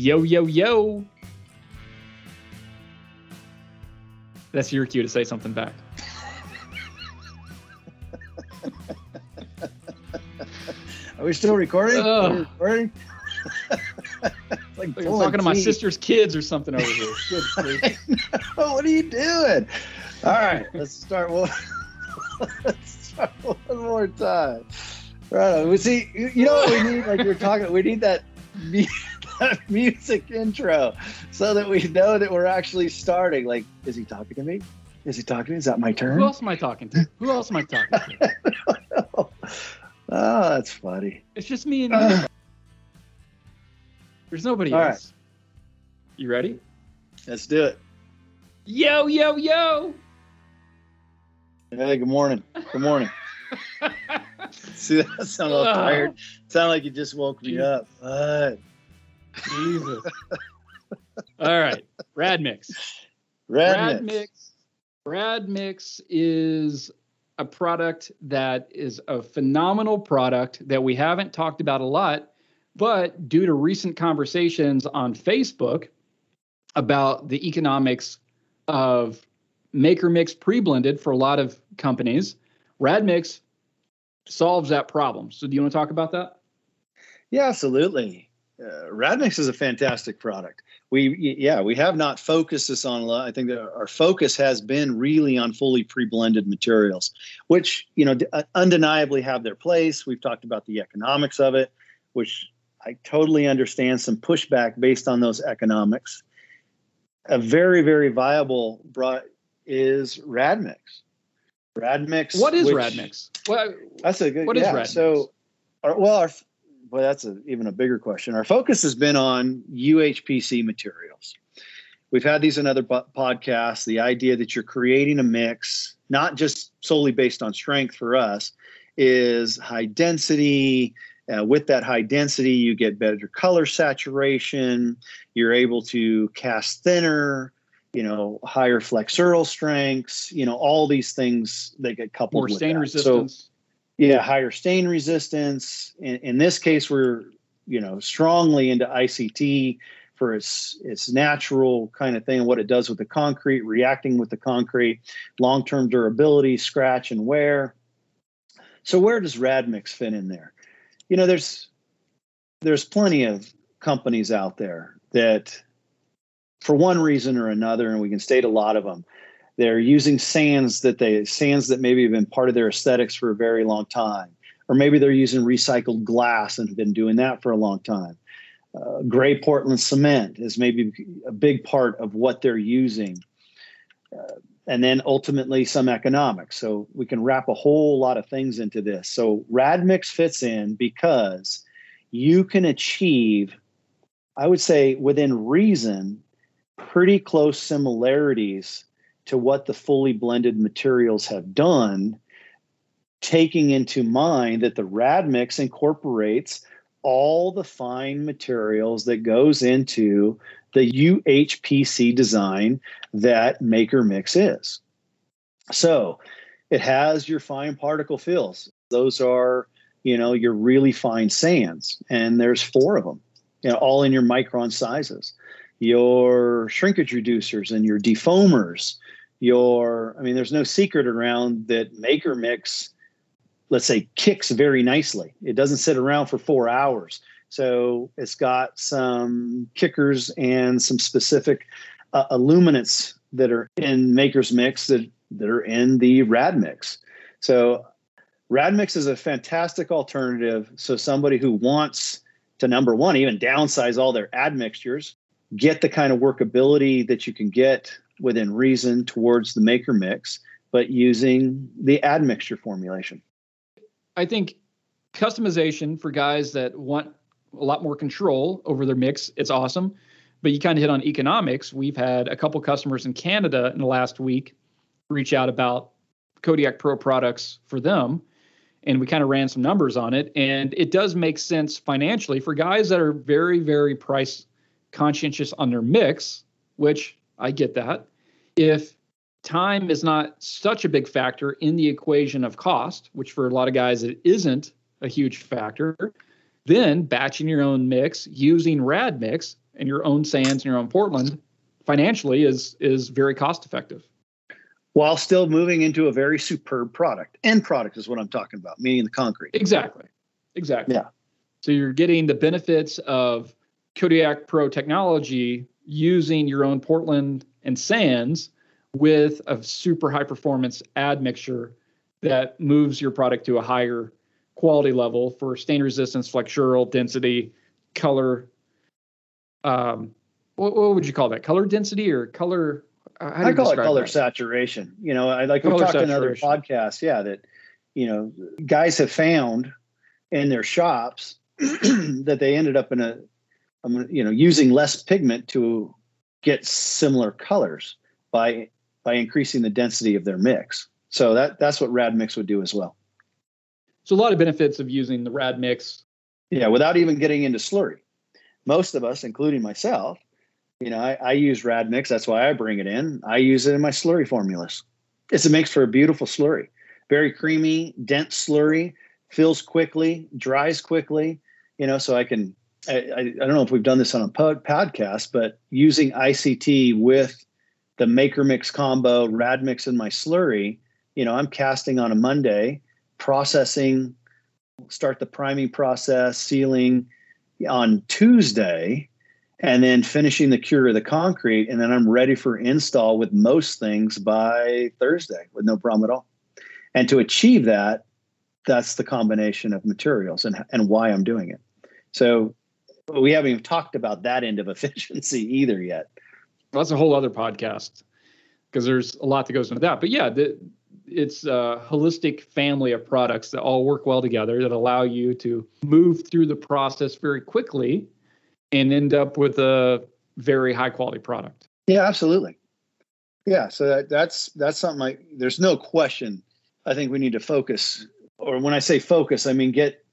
Yo, yo, yo. That's your cue to say something back. Are we still recording? Are we recording? like Like I'm talking to my sister's kids or something over here. Good. What are you doing? All right, let's start one. let's start one more time. Right. on. We see. You know what we need? Like you were talking. We need that music intro so that we know that we're actually starting. Like, is he talking to me? Is he talking to me? Is that my turn? Who else am I talking to? Who else am I talking to? oh, that's funny. It's just me and you. There's nobody All else. You ready? Let's do it. Yo, yo, yo. Hey, good morning. Good morning. See, that sound all Ugh. tired. Sound like you just woke me up. What? Jesus. All right. Rad Mix. Red, Brad mix. Mix. Brad Mix is a product that is a phenomenal product that we haven't talked about a lot, but due to recent conversations on Facebook about the economics of Maker Mix pre-blended for a lot of companies, Rad Mix solves that problem. So do you want to talk about that? Yeah, absolutely. Uh, Radmix is a fantastic product. We, yeah, we have not focused this on. a lot. I think that our focus has been really on fully pre-blended materials, which you know uh, undeniably have their place. We've talked about the economics of it, which I totally understand some pushback based on those economics. A very, very viable is Radmix. Radmix. What is which- Rad Mix? Well, That's a good. What is yeah, Radmix? So, our, well, our well, that's a, even a bigger question. Our focus has been on UHPC materials. We've had these in other po- podcasts. The idea that you're creating a mix, not just solely based on strength for us, is high density. Uh, with that high density, you get better color saturation. You're able to cast thinner. You know, higher flexural strengths. You know, all these things that get coupled more with stain that. So, resistance. Yeah, higher stain resistance. In, in this case, we're you know strongly into ICT for its its natural kind of thing, what it does with the concrete, reacting with the concrete, long term durability, scratch and wear. So where does Radmix fit in there? You know, there's there's plenty of companies out there that, for one reason or another, and we can state a lot of them, they're using sands that they sands that maybe have been part of their aesthetics for a very long time. Or maybe they're using recycled glass and have been doing that for a long time. Uh, gray portland cement is maybe a big part of what they're using. Uh, and then ultimately some economics. So we can wrap a whole lot of things into this. So radmix fits in because you can achieve i would say within reason pretty close similarities to what the fully blended materials have done, taking into mind that the rad mix incorporates all the fine materials that goes into the UHPC design that Maker Mix is. So it has your fine particle fills. Those are, you know, your really fine sands, and there's four of them, you know, all in your micron sizes. Your shrinkage reducers and your defoamers, your i mean there's no secret around that maker mix let's say kicks very nicely. It doesn't sit around for four hours. So it's got some kickers and some specific uh, illuminants that are in maker's mix that, that are in the rad mix. So rad mix is a fantastic alternative. So somebody who wants to number one even downsize all their admixtures get the kind of workability that you can get within reason towards the maker mix, but using the admixture formulation. I think customization for guys that want a lot more control over their mix, it's awesome. But you kind of hit on economics. We've had a couple customers in Canada in the last week reach out about Kodiak Pro products for them. And we kind of ran some numbers on it. And it does make sense financially for guys that are very, very price conscientious on their mix, which I get that. If time is not such a big factor in the equation of cost, which for a lot of guys it isn't a huge factor, Then batching your own mix using rad mix and your own sands and your own Portland financially is is very cost effective. While still moving into a very superb product. End product is what I'm talking about, meaning the concrete. Exactly. Exactly. Yeah. So you're getting the benefits of Kodiak Pro technology using your own Portland and sands with a super high performance admixture that moves your product to a higher quality level for stain resistance, flexural, density, color. Um, what, what would you call that? Color density or color? I call it color that? saturation. You know, I like we talked in other podcasts. Yeah, that you know, guys have found in their shops that they ended up in a, um, you know, using less pigment to get similar colors by by increasing the density of their mix. So that that's what Rad Mix would do as well. So a lot of benefits of using the Rad Mix. Yeah, without even getting into slurry. Most of us, including myself, you know, I, I use Rad Mix. That's why I bring it in. I use it in my slurry formulas. It's a mix for a beautiful slurry, very creamy, dense slurry, fills quickly, dries quickly. You know, so I can. I, I, don't know if we've done this on a pod, podcast, but using ICT with the Maker Mix combo, Rad Mix, and my slurry, you know, I'm casting on a Monday, processing, start the priming process, sealing on Tuesday, and then finishing the cure of the concrete. And then I'm ready for install with most things by Thursday with no problem at all. And to achieve that, that's the combination of materials and, and why I'm doing it. So we haven't even talked about that end of efficiency either yet. Well, that's a whole other podcast because there's a lot that goes into that. But yeah, the, it's a holistic family of products that all work well together that allow you to move through the process very quickly and end up with a very high quality product. Yeah, absolutely. Yeah, so that, that's that's something like there's no question. I think we need to focus, or when I say focus, I mean get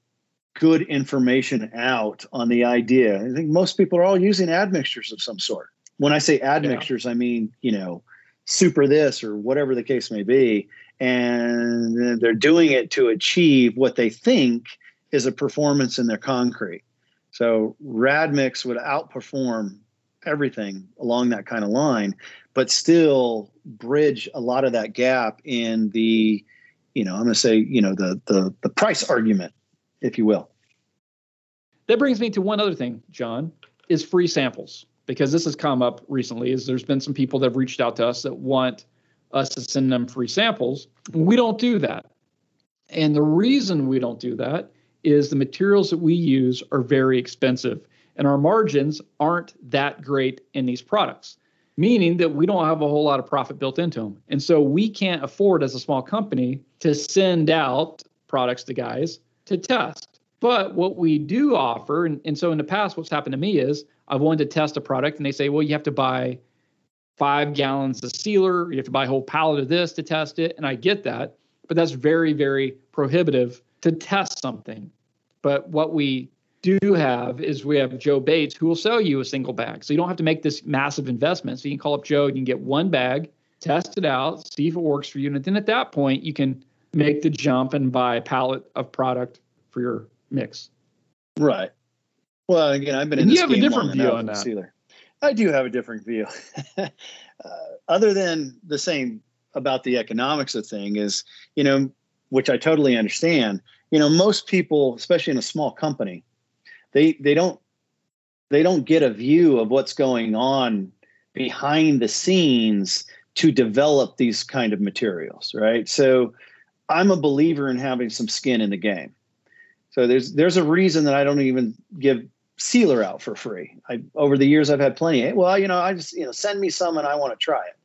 good information out on the idea. I think most people are all using admixtures of some sort. When I say admixtures, yeah. I mean you know super this or whatever the case may be. And they're doing it to achieve what they think is a performance in their concrete. So Radmix would outperform everything along that kind of line, but still bridge a lot of that gap in the, you know, I'm going to say, you know, the the the price argument, if you will. That brings me to one other thing, Jon, is free samples because this has come up recently is there's been some people that have reached out to us that want us to send them free samples. We don't do that. And the reason we don't do that is the materials that we use are very expensive and our margins aren't that great in these products, meaning that we don't have a whole lot of profit built into them. And so we can't afford as a small company to send out products to guys to test. But what we do offer, and, and so in the past, what's happened to me is I've wanted to test a product, and they say, well, you have to buy five gallons of sealer, you have to buy a whole pallet of this to test it. And I get that, but that's very, very prohibitive to test something. But what we do have is we have Joe Bates who will sell you a single bag. So you don't have to make this massive investment. So you can call up Joe, you can get one bag, test it out, see if it works for you. And then at that point, you can make the jump and buy a pallet of product for your mix. Right. Well, again, I've been in. You have a different view on that. Sealer. I do have a different view. uh, other than the same about the economics of thing is, you know, which I totally understand. You know, most people, especially in a small company, they they don't they don't get a view of what's going on behind the scenes to develop these kind of materials, right? So I'm a believer in having some skin in the game. So there's there's a reason that I don't even give sealer out for free. I over the years I've had plenty. Well, you know, I just you know send me some and I want to try it.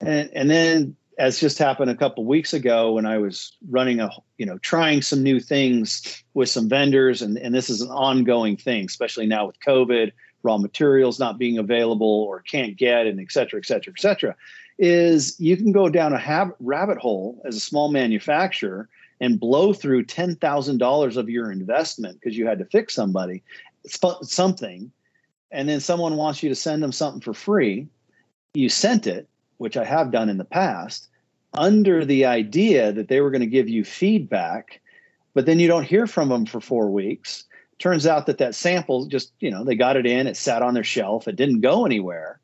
And and then as just happened a couple weeks ago when I was running a you know trying some new things with some vendors and and this is an ongoing thing, especially now with COVID, raw materials not being available or can't get and et cetera, et cetera, et cetera, is you can go down a hab- rabbit hole as a small manufacturer and blow through $10,000 of your investment because you had to fix somebody something and then someone wants you to send them something for free you sent it which i have done in the past under the idea that they were going to give you feedback but then you don't hear from them for four weeks Turns out that that sample just, you know, they got it in, it sat on their shelf, it didn't go anywhere.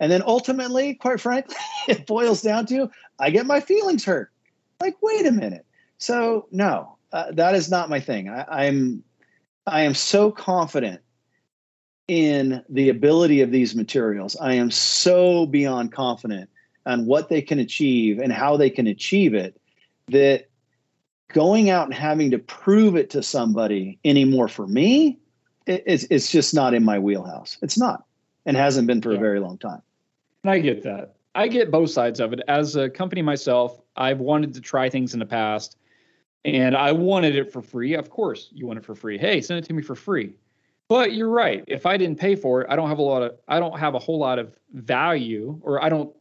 And then ultimately, quite frankly, it boils down to I get my feelings hurt. Like, wait a minute. So no, uh, that is not my thing. I, I'm I am so confident in the ability of these materials. I am so beyond confident on what they can achieve and how they can achieve it that going out and having to prove it to somebody anymore for me it's, it's just not in my wheelhouse it's not and hasn't been for yeah. a very long time i get that i get both sides of it as a company myself i've wanted to try things in the past and i wanted it for free of course you want it for free hey send it to me for free but you're right if i didn't pay for it i don't have a lot of i don't have a whole lot of value or i don't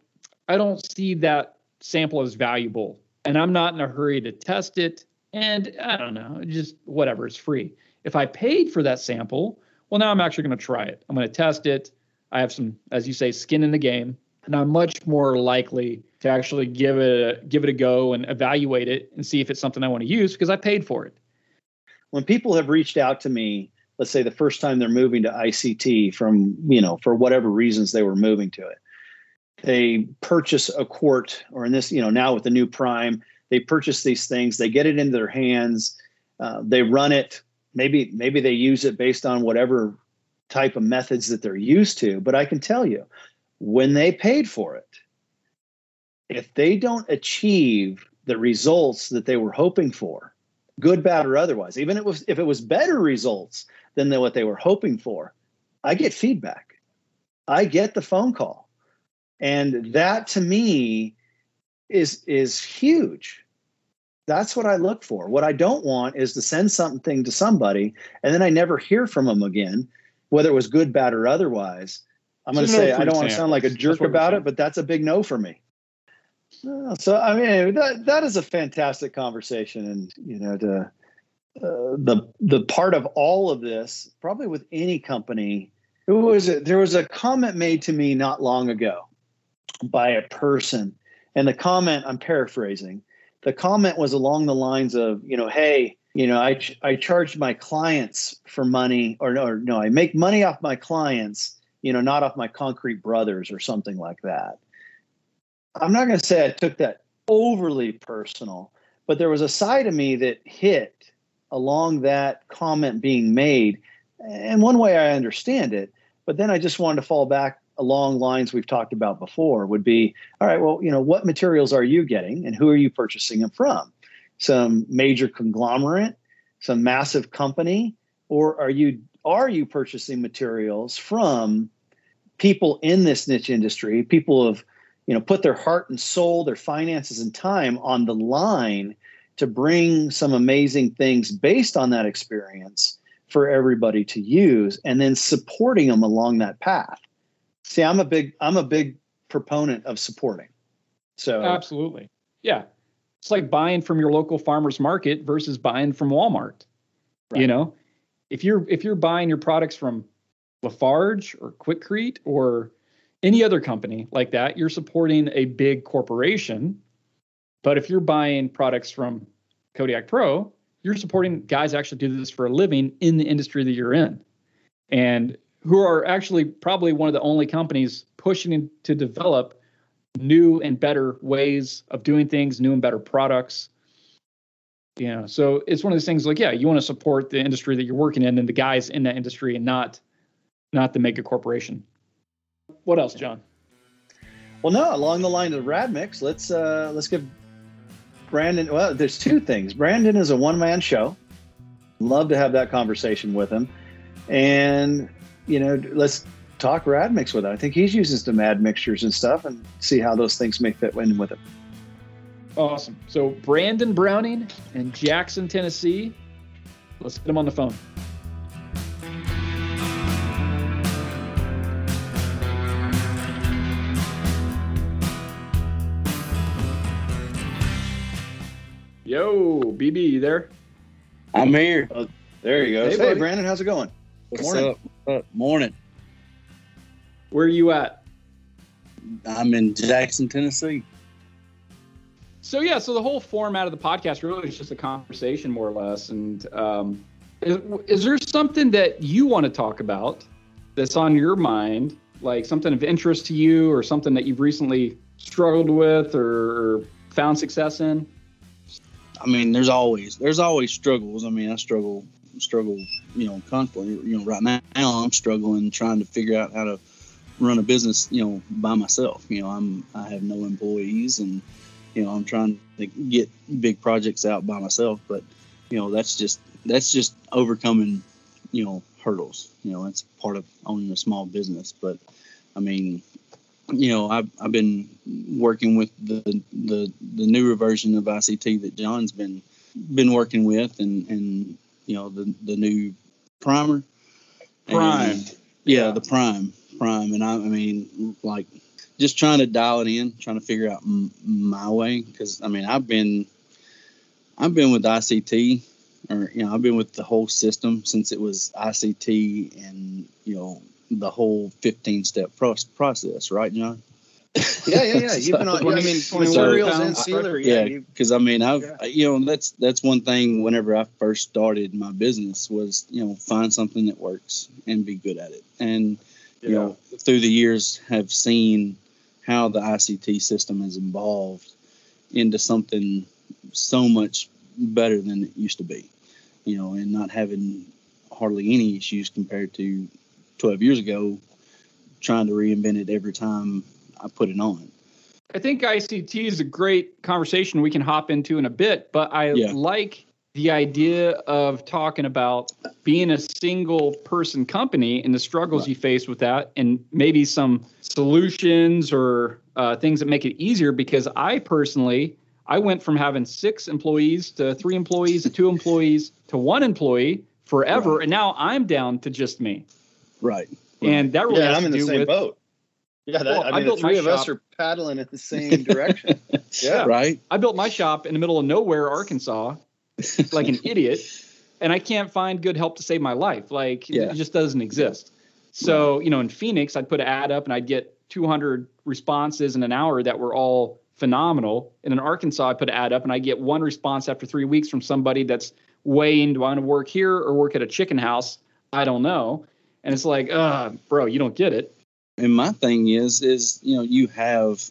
i don't see that sample as valuable and I'm not in a hurry to test it. And I don't know, just whatever, it's free. If I paid for that sample, well, now I'm actually going to try it. I'm going to test it. I have some, as you say, skin in the game, and I'm much more likely to actually give it a, give it a go and evaluate it and see if it's something I want to use because I paid for it. When people have reached out to me, let's say the first time they're moving to ICT from, you know, for whatever reasons they were moving to it, they purchase a quart, or in this, you know, now with the new Prime, they purchase these things, they get it into their hands, uh, they run it. Maybe maybe they use it based on whatever type of methods that they're used to. But I can tell you, when they paid for it, if they don't achieve the results that they were hoping for, good, bad, or otherwise, even if it was if it was better results than what they were hoping for, I get feedback. I get the phone call and that to me is is huge that's what i look for what i don't want is to send something to somebody and then i never hear from them again whether it was good bad or otherwise i'm going to say i don't want to sound like a jerk about it but that's a big no for me. So i mean that that is a fantastic conversation and you know to uh, the the part of all of this probably with any company it was there was a comment made to me not long ago by a person. And the comment, I'm paraphrasing, the comment was along the lines of, you know, hey, you know, I, I charge my clients for money, or no, or no, I make money off my clients, you know, not off my concrete brothers or something like that. I'm not going to say I took that overly personal, but there was a side of me that hit along that comment being made. And one way I understand it, but then I just wanted to fall back along lines we've talked about before would be all right well you know what materials are you getting and who are you purchasing them from some major conglomerate some massive company or are you are you purchasing materials from people in this niche industry people have you know put their heart and soul their finances and time on the line to bring some amazing things based on that experience for everybody to use and then supporting them along that path See, I'm a big I'm a big proponent of supporting. So absolutely, yeah. It's like buying from your local farmers market versus buying from Walmart. Right. You know, if you're if you're buying your products from Lafarge or Quikrete or any other company like that, you're supporting a big corporation. But if you're buying products from Kodiak Pro, you're supporting guys actually do this for a living in the industry that you're in. And who are actually probably one of the only companies pushing to develop new and better ways of doing things, new and better products. You know, so it's one of those things like, yeah, you want to support the industry that you're working in and the guys in that industry and not not the mega corporation. What else, Jon? Well, no, along the line of Radmix, let's uh let's give Brandon well, there's two things. Brandon is a one-man show. Love to have that conversation with him. And you know, let's talk Radmix with it. I think he's using some admixtures and stuff and see how those things may fit in with it. Awesome. So Brandon Browning in Jackson, Tennessee. Let's get him on the phone. Yo, BB, you there? I'm here. Oh, there you go. Hey, hey Brandon, how's it going? What's Morning. up? up? Morning. Where are you at? I'm in Jackson, Tennessee. So yeah, so the whole format of the podcast really is just a conversation, more or less. And um, Is, is there something that you want to talk about that's on your mind, like something of interest to you, or something that you've recently struggled with or, or found success in? I mean, there's always there's always struggles. I mean, I struggle struggle, you know, constantly. You know, right now I'm struggling trying to figure out how to run a business, you know, by myself. You know, I'm I have no employees, and you know, I'm trying to get big projects out by myself. But you know, that's just that's just overcoming, you know, hurdles. You know, that's part of owning a small business. But I mean, you know, I've, I've been working with the, the the newer version of ICT that Jon's been been working with, and and you know the the new primer, Prime. And, yeah, yeah, the prime prime, and I, I mean like just trying to dial it in, trying to figure out m- my way because I mean I've been I've been with ICT or you know I've been with the whole system since it was ICT and you know the whole 15 step process, right, Jon? yeah, yeah, yeah. You've been on. I mean, materials and sealer. Yeah, because I mean, I've yeah. you know that's that's one thing. Whenever I first started my business, was you know find something that works and be good at it, and you know through the years have seen how the ICT system has evolved into something so much better than it used to be, you know, and not having hardly any issues compared to 12 years ago, trying to reinvent it every time I put it on. I think ICT is a great conversation we can hop into in a bit, but I yeah. like the idea of talking about being a single person company and the struggles right. you face with that, and maybe some solutions or uh, things that make it easier. Because I personally, I went from having six employees to three employees to two employees to one employee forever, right. and now I'm down to just me. Right. And that really yeah, I'm in the same with, boat. Yeah, that, well, I mean, I the three of shop. us are paddling in the same direction. yeah, right. I built my shop in the middle of nowhere, Arkansas, like an idiot, and I can't find good help to save my life. Like yeah. it just doesn't exist. So you know, in Phoenix, I'd put an ad up and I'd get 200 responses in an hour that were all phenomenal. And in Arkansas, I put an ad up and I get one response after three weeks from somebody that's weighing, do I want to work here or work at a chicken house? I don't know. And it's like, uh, bro, you don't get it. And my thing is, is you know, you have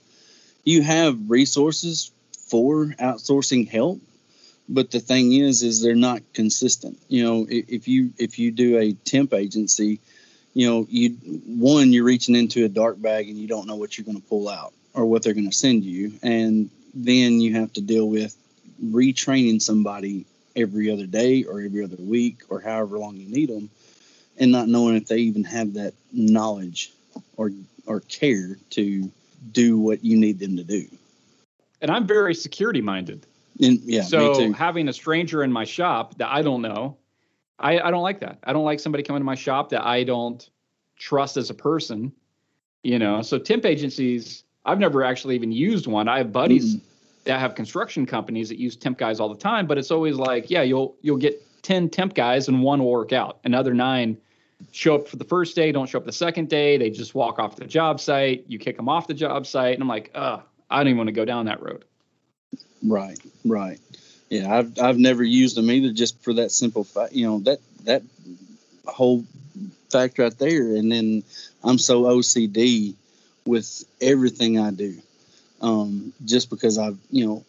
you have resources for outsourcing help, but the thing is, is they're not consistent. You know, if you if you do a temp agency, you know, you one you're reaching into a dark bag and you don't know what you're going to pull out or what they're going to send you, and then you have to deal with retraining somebody every other day or every other week or however long you need them and not knowing if they even have that knowledge or or care to do what you need them to do. And I'm very security minded. And, yeah. So having a stranger in my shop that I don't know, I, I don't like that. I don't like somebody coming to my shop that I don't trust as a person. You know, so temp agencies, I've never actually even used one. I have buddies mm. that have construction companies that use temp guys all the time, but it's always like, yeah, you'll you'll get 10 temp guys and one will work out. Another nine show up for the first day, don't show up the second day. They just walk off the job site. You kick them off the job site, and I'm like, uh, I don't even want to go down that road. Right, right. Yeah, I've I've never used them either, just for that simple fact. You know that that whole fact right there. And then I'm so OCD with everything I do, um, just because I've you know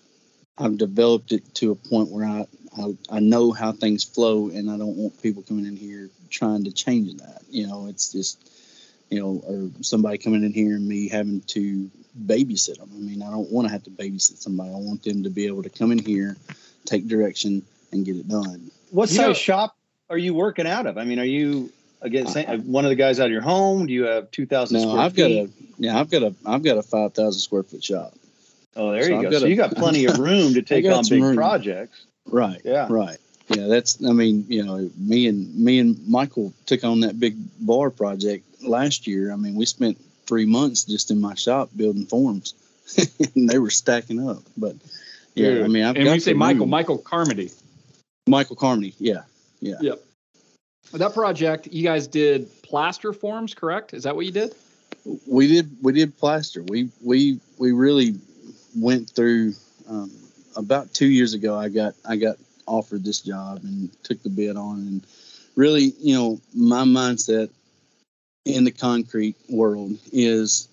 I've developed it to a point where I, I, I know how things flow, and I don't want people coming in here trying to change that. You know, it's just you know, or somebody coming in here and me having to babysit them. I mean, I don't want to have to babysit somebody. I want them to be able to come in here, take direction, and get it done. What size shop are you working out of? I mean, are you again uh, one of the guys out of your home? Do you have two thousand? No, I've feet? got a yeah, I've got a I've got a five thousand square foot shop. Oh, there so you go. So a, you got plenty of room to take on big room. projects. Right. Yeah. Right. Yeah. That's. I mean, you know, me and me and Michael took on that big bar project last year. I mean, we spent three months just in my shop building forms, and they were stacking up. But yeah, yeah. I mean, I've and we say Michael, room. Michael Carmody. Michael Carmody. Yeah. Yeah. Yep. That project, you guys did plaster forms, correct? Is that what you did? We did. We did plaster. We we we really went through um, about two years ago. I got I got offered this job and took the bid on. And really, you know, my mindset in the concrete world is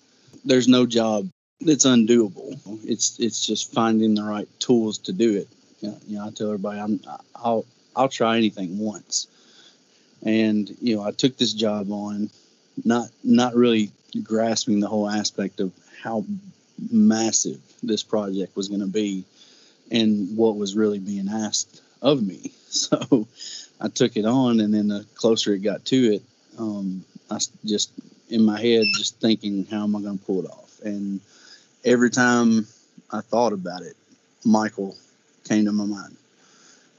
there's no job that's undoable. It's it's just finding the right tools to do it. You know, I tell everybody I'm I'll I'll try anything once. And you know, I took this job on, not not really grasping the whole aspect of how massive this project was going to be and what was really being asked of me. So I took it on, and then the closer it got to it, um, I just in my head just thinking, how am I going to pull it off? And every time I thought about it, Michael came to my mind.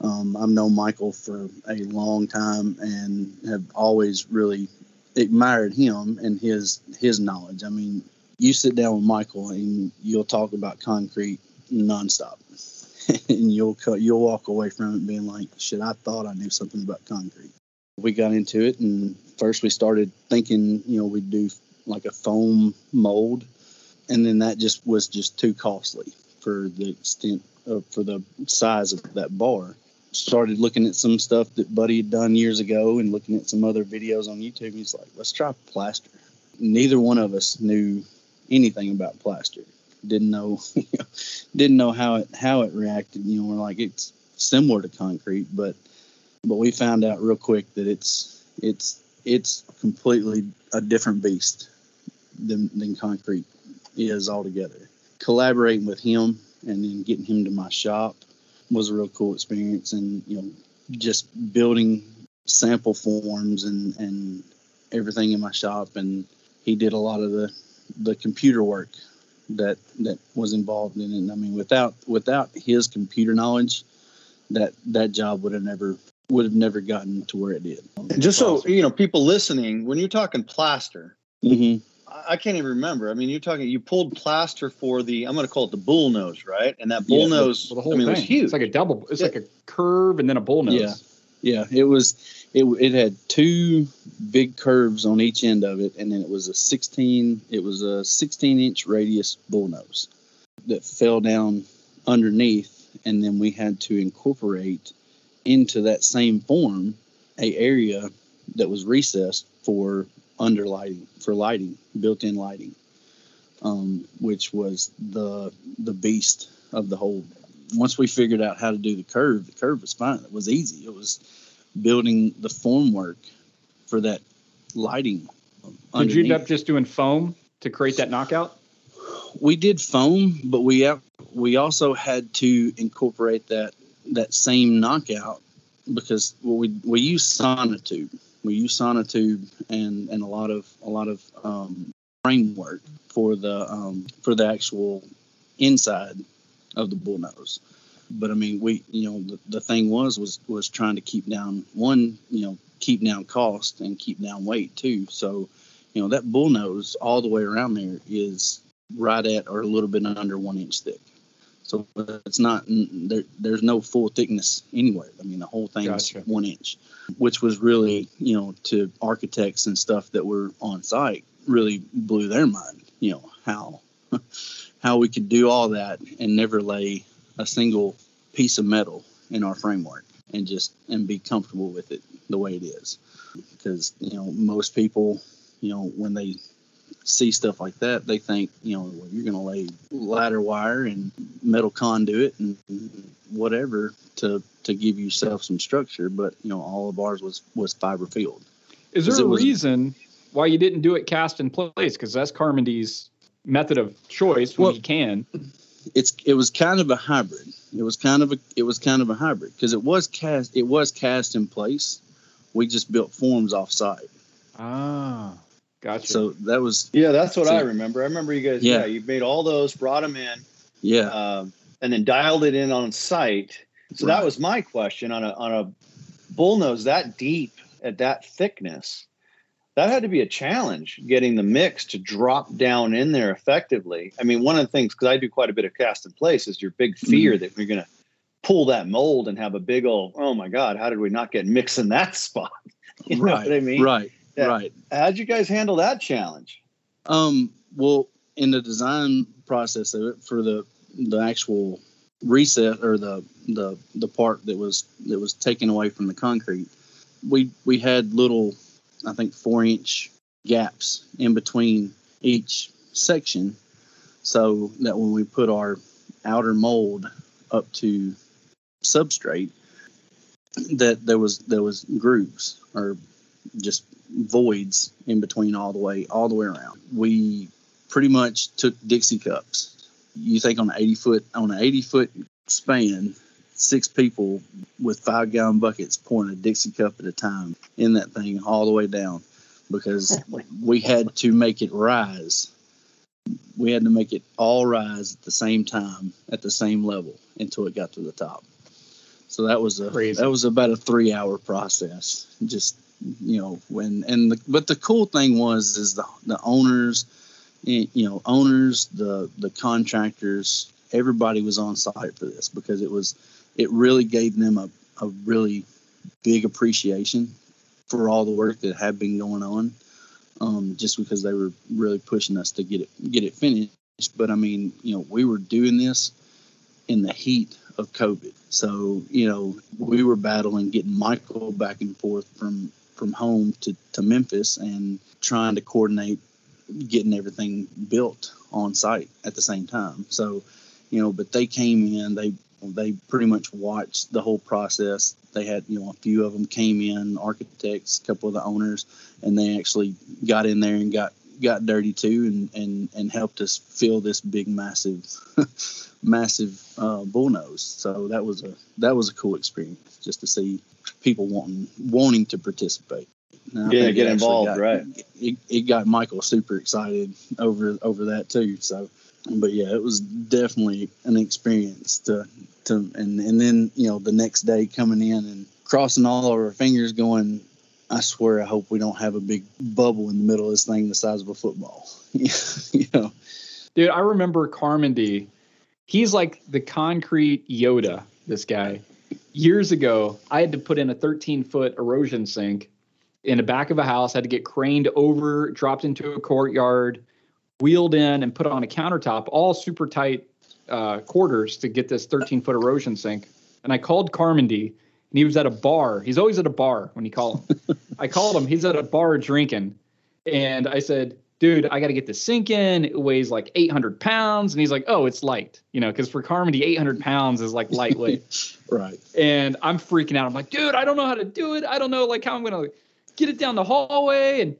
Um, I've known Michael for a long time and have always really admired him and his his knowledge. I mean, you sit down with Michael and you'll talk about concrete nonstop, and you'll you'll walk away from it being like, "Shit, I thought I knew something about concrete." We got into it, and first we started thinking, you know, we'd do like a foam mold, and then that just was just too costly for the extent of, for the size of that bar. Started looking at some stuff that Buddy had done years ago, and looking at some other videos on YouTube. He's like, "Let's try plaster." Neither one of us knew anything about plaster. Didn't know, didn't know how it how it reacted. You know, we're like it's similar to concrete, but but we found out real quick that it's it's it's completely a different beast than than concrete is altogether. Collaborating with him and then getting him to my shop was a real cool experience, and you know, just building sample forms and and everything in my shop, and he did a lot of the the computer work that that was involved in it. I mean, without without his computer knowledge, that that job would have never would have never gotten to where it did. And just so you know, people listening, when you're talking plaster, mm-hmm. I, I can't even remember. I mean, you're talking you pulled plaster for the I'm going to call it the bull nose, right? And that bull Yeah, nose, Well, the whole I mean, thing. it was huge. It's like a double. It's Yeah. like a curve and then a bull nose. Yeah. Yeah, it was. It it had two big curves on each end of it, and then it was a 16. It was a 16 inch radius bull nose that fell down underneath, and then we had to incorporate into that same form a area that was recessed for under lighting for lighting, built-in lighting, um, which was the the beast of the whole once we figured out how to do the curve, the curve was fine. It was easy. It was building the formwork for that lighting. Did you end up just doing foam to create that knockout? We did foam, but we we also had to incorporate that that same knockout because we we use sonotube. We use sonotube and and a lot of a lot of um, framework for the um, for the actual inside of the bullnose. But I mean, we you know the, the thing was was was trying to keep down one you know keep down cost and keep down weight too. So you know that bullnose all the way around there is right at or a little bit under one inch thick. So it's not there. There's no full thickness anywhere. I mean, the whole thing Gotcha. is one inch, which was really you know to architects and stuff that were on site really blew their mind. You know how how we could do all that and never lay a single piece of metal in our framework and just and be comfortable with it the way it is because you know most people you know when they see stuff like that they think you know well, you're going to lay ladder wire and metal conduit and whatever to to give yourself some structure but you know all of ours was was fiber filled Is there a was- reason why you didn't do it cast in place? Because that's Carmody's method of choice when Well- he can. it's it was kind of a hybrid. It was kind of a it was kind of a hybrid because it was cast it was cast in place. We just built forms off site. Ah, gotcha. So that was yeah, that's what So- I remember. I remember you guys. Yeah. Yeah, you made all those, brought them in, yeah. um, and then dialed it in on site. So that was my question on a on a bullnose that deep at that thickness. That had to be a challenge getting the mix to drop down in there effectively. I mean, one of the things because I do quite a bit of cast in place is your big fear that we're going to pull that mold and have a big old oh my god, how did we not get mix in that spot? You know right. what I mean? Right. Yeah. Right. How'd you guys handle that challenge? Um well in the design process of it for the the actual reset or the the the part that was that was taken away from the concrete, we we had little, I think four inch gaps in between each section, so that when we put our outer mold up to substrate, that there was there was grooves or just voids in between all the way all the way around. We pretty much took Dixie cups. You think on an 80 foot on an 80 foot span, six people with five gallon buckets pouring a Dixie cup at a time in that thing all the way down because we had to make it rise. We had to make it all rise at the same time at the same level until it got to the top. So that was a Crazy. that was about a three hour process. Just you know when and the, but the cool thing was is the the owners, you know owners the the contractors everybody was on site for this because it was it really gave them a, a really big appreciation for all the work that had been going on. Um, just because they were really pushing us to get it get it finished. But I mean, you know, we were doing this in the heat of COVID. So, you know, we were battling getting Michael back and forth from from home to, to Memphis and trying to coordinate getting everything built on site at the same time. So, you know, but they came in, they they pretty much watched the whole process. They had, you know, a few of them came in, architects, a couple of the owners, and they actually got in there and got got dirty too, and and and helped us fill this big, massive, massive uh, bullnose. So that was a that was a cool experience just to see people wanting wanting to participate. yeah, get involved, got, right? It, it got Michael super excited over over that too. So but yeah, it was definitely an experience to to and and then you know the next day coming in and crossing all of our fingers, going, I swear, I hope we don't have a big bubble in the middle of this thing the size of a football. you know, dude, I remember Carmody. He's like the concrete Yoda. This guy. Years ago, I had to put in a 13 foot erosion sink in the back of a house. Had to get craned over, dropped into a courtyard wheeled in and put on a countertop, all super tight uh, quarters to get this 13 foot erosion sink. And I called Carmody and he was at a bar. He's always at a bar when you call him. I called him. He's at a bar drinking. And I said, dude, I got to get the sink in. It weighs like 800 pounds. And he's like, oh, it's light, you know, because for Carmody, 800 pounds is like lightweight. right. And I'm freaking out. I'm like, dude, I don't know how to do it. I don't know like how I'm going to get it down the hallway. And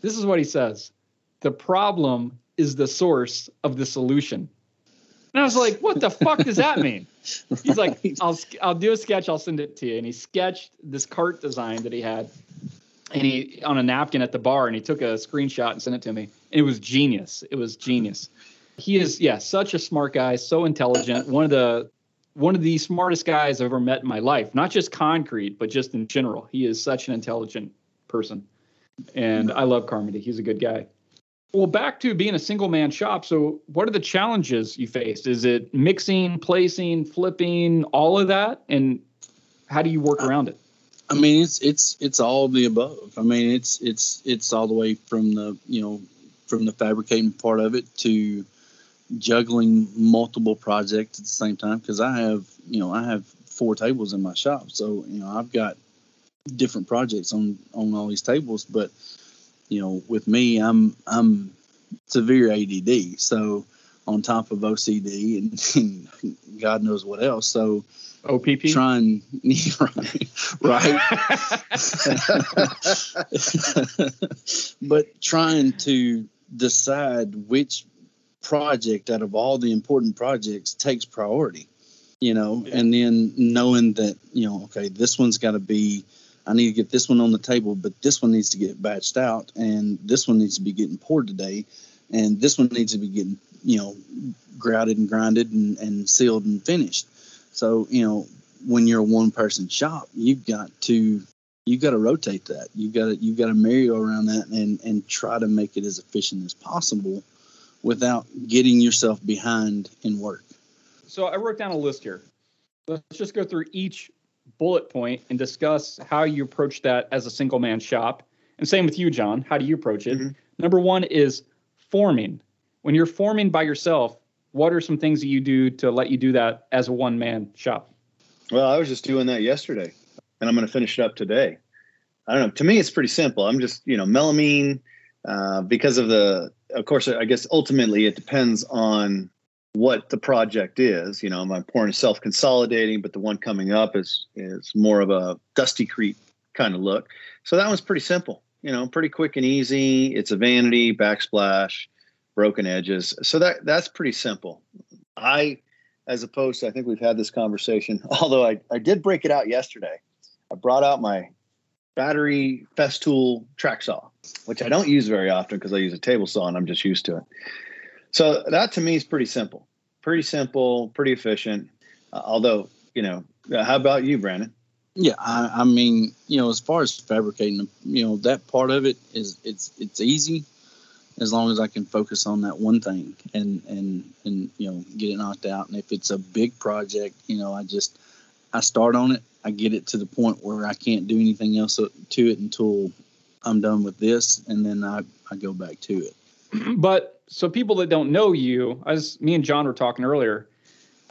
this is what he says the problem is the source of the solution. And I was like, what the fuck does that mean? He's like, I'll I'll do a sketch, I'll send it to you. And he sketched this cart design that he had and he on a napkin at the bar and he took a screenshot and sent it to me. It was genius. It was genius. He is, yeah, such a smart guy, so intelligent. One of the one of the smartest guys I've ever met in my life. Not just concrete, but just in general. He is such an intelligent person. And I love Carmody. He's a good guy. Well, back to being a single man shop. So, what are the challenges you faced? Is it mixing, placing, flipping, all of that? And how do you work around it? I mean, it's it's it's all the above. I mean, it's it's it's all the way from the you know from the fabricating part of it to juggling multiple projects at the same time because I have you know I have four tables in my shop, so you know I've got different projects on on all these tables, but you know, with me, I'm I'm severe ADD, so on top of OCD and, and God knows what else. So OPP trying right, right. but trying to decide which project out of all the important projects takes priority you know yeah. and then knowing that you know okay this one's got to be I need to get this one on the table, but this one needs to get batched out, and this one needs to be getting poured today, and this one needs to be getting, you know, grouted and grinded and, and sealed and finished. So, you know, when you're a one person shop, you've got to you've got to rotate that. You've got to you've got to merry around that and and try to make it as efficient as possible without getting yourself behind in work. So I wrote down a list here. Let's just go through each bullet point and discuss how you approach that as a single man shop. And same with you, Jon. How do you approach it? Mm-hmm. Number one is forming. When you're forming by yourself, what are some things that you do to let you do that as a one man shop? Well, I was just doing that yesterday, and I'm going to finish it up today. I don't know. To me, it's pretty simple. I'm just, you know, melamine, uh, because of the, of course, I guess ultimately it depends on what the project is. You know, my pouring is self consolidating, but the one coming up is is more of a Dusty-Crete kind of look. So that one's pretty simple. You know, pretty quick and easy. It's a vanity backsplash, broken edges. So that that's pretty simple. I, as opposed to, I think we've had this conversation. Although I I did break it out yesterday. I brought out my battery Festool track saw, which I don't use very often because I use a table saw and I'm just used to it. So that to me is pretty simple, pretty simple, pretty efficient. Uh, although, you know, uh, how about you, Brandon? Yeah, I, I, mean, you know, as far as fabricating, you know, that part of it is it's it's easy as long as I can focus on that one thing and and and you know get it knocked out. And if it's a big project, you know, I just I start on it, I get it to the point where I can't do anything else to it until I'm done with this, and then I I go back to it. But so people that don't know you, as me and Jon were talking earlier,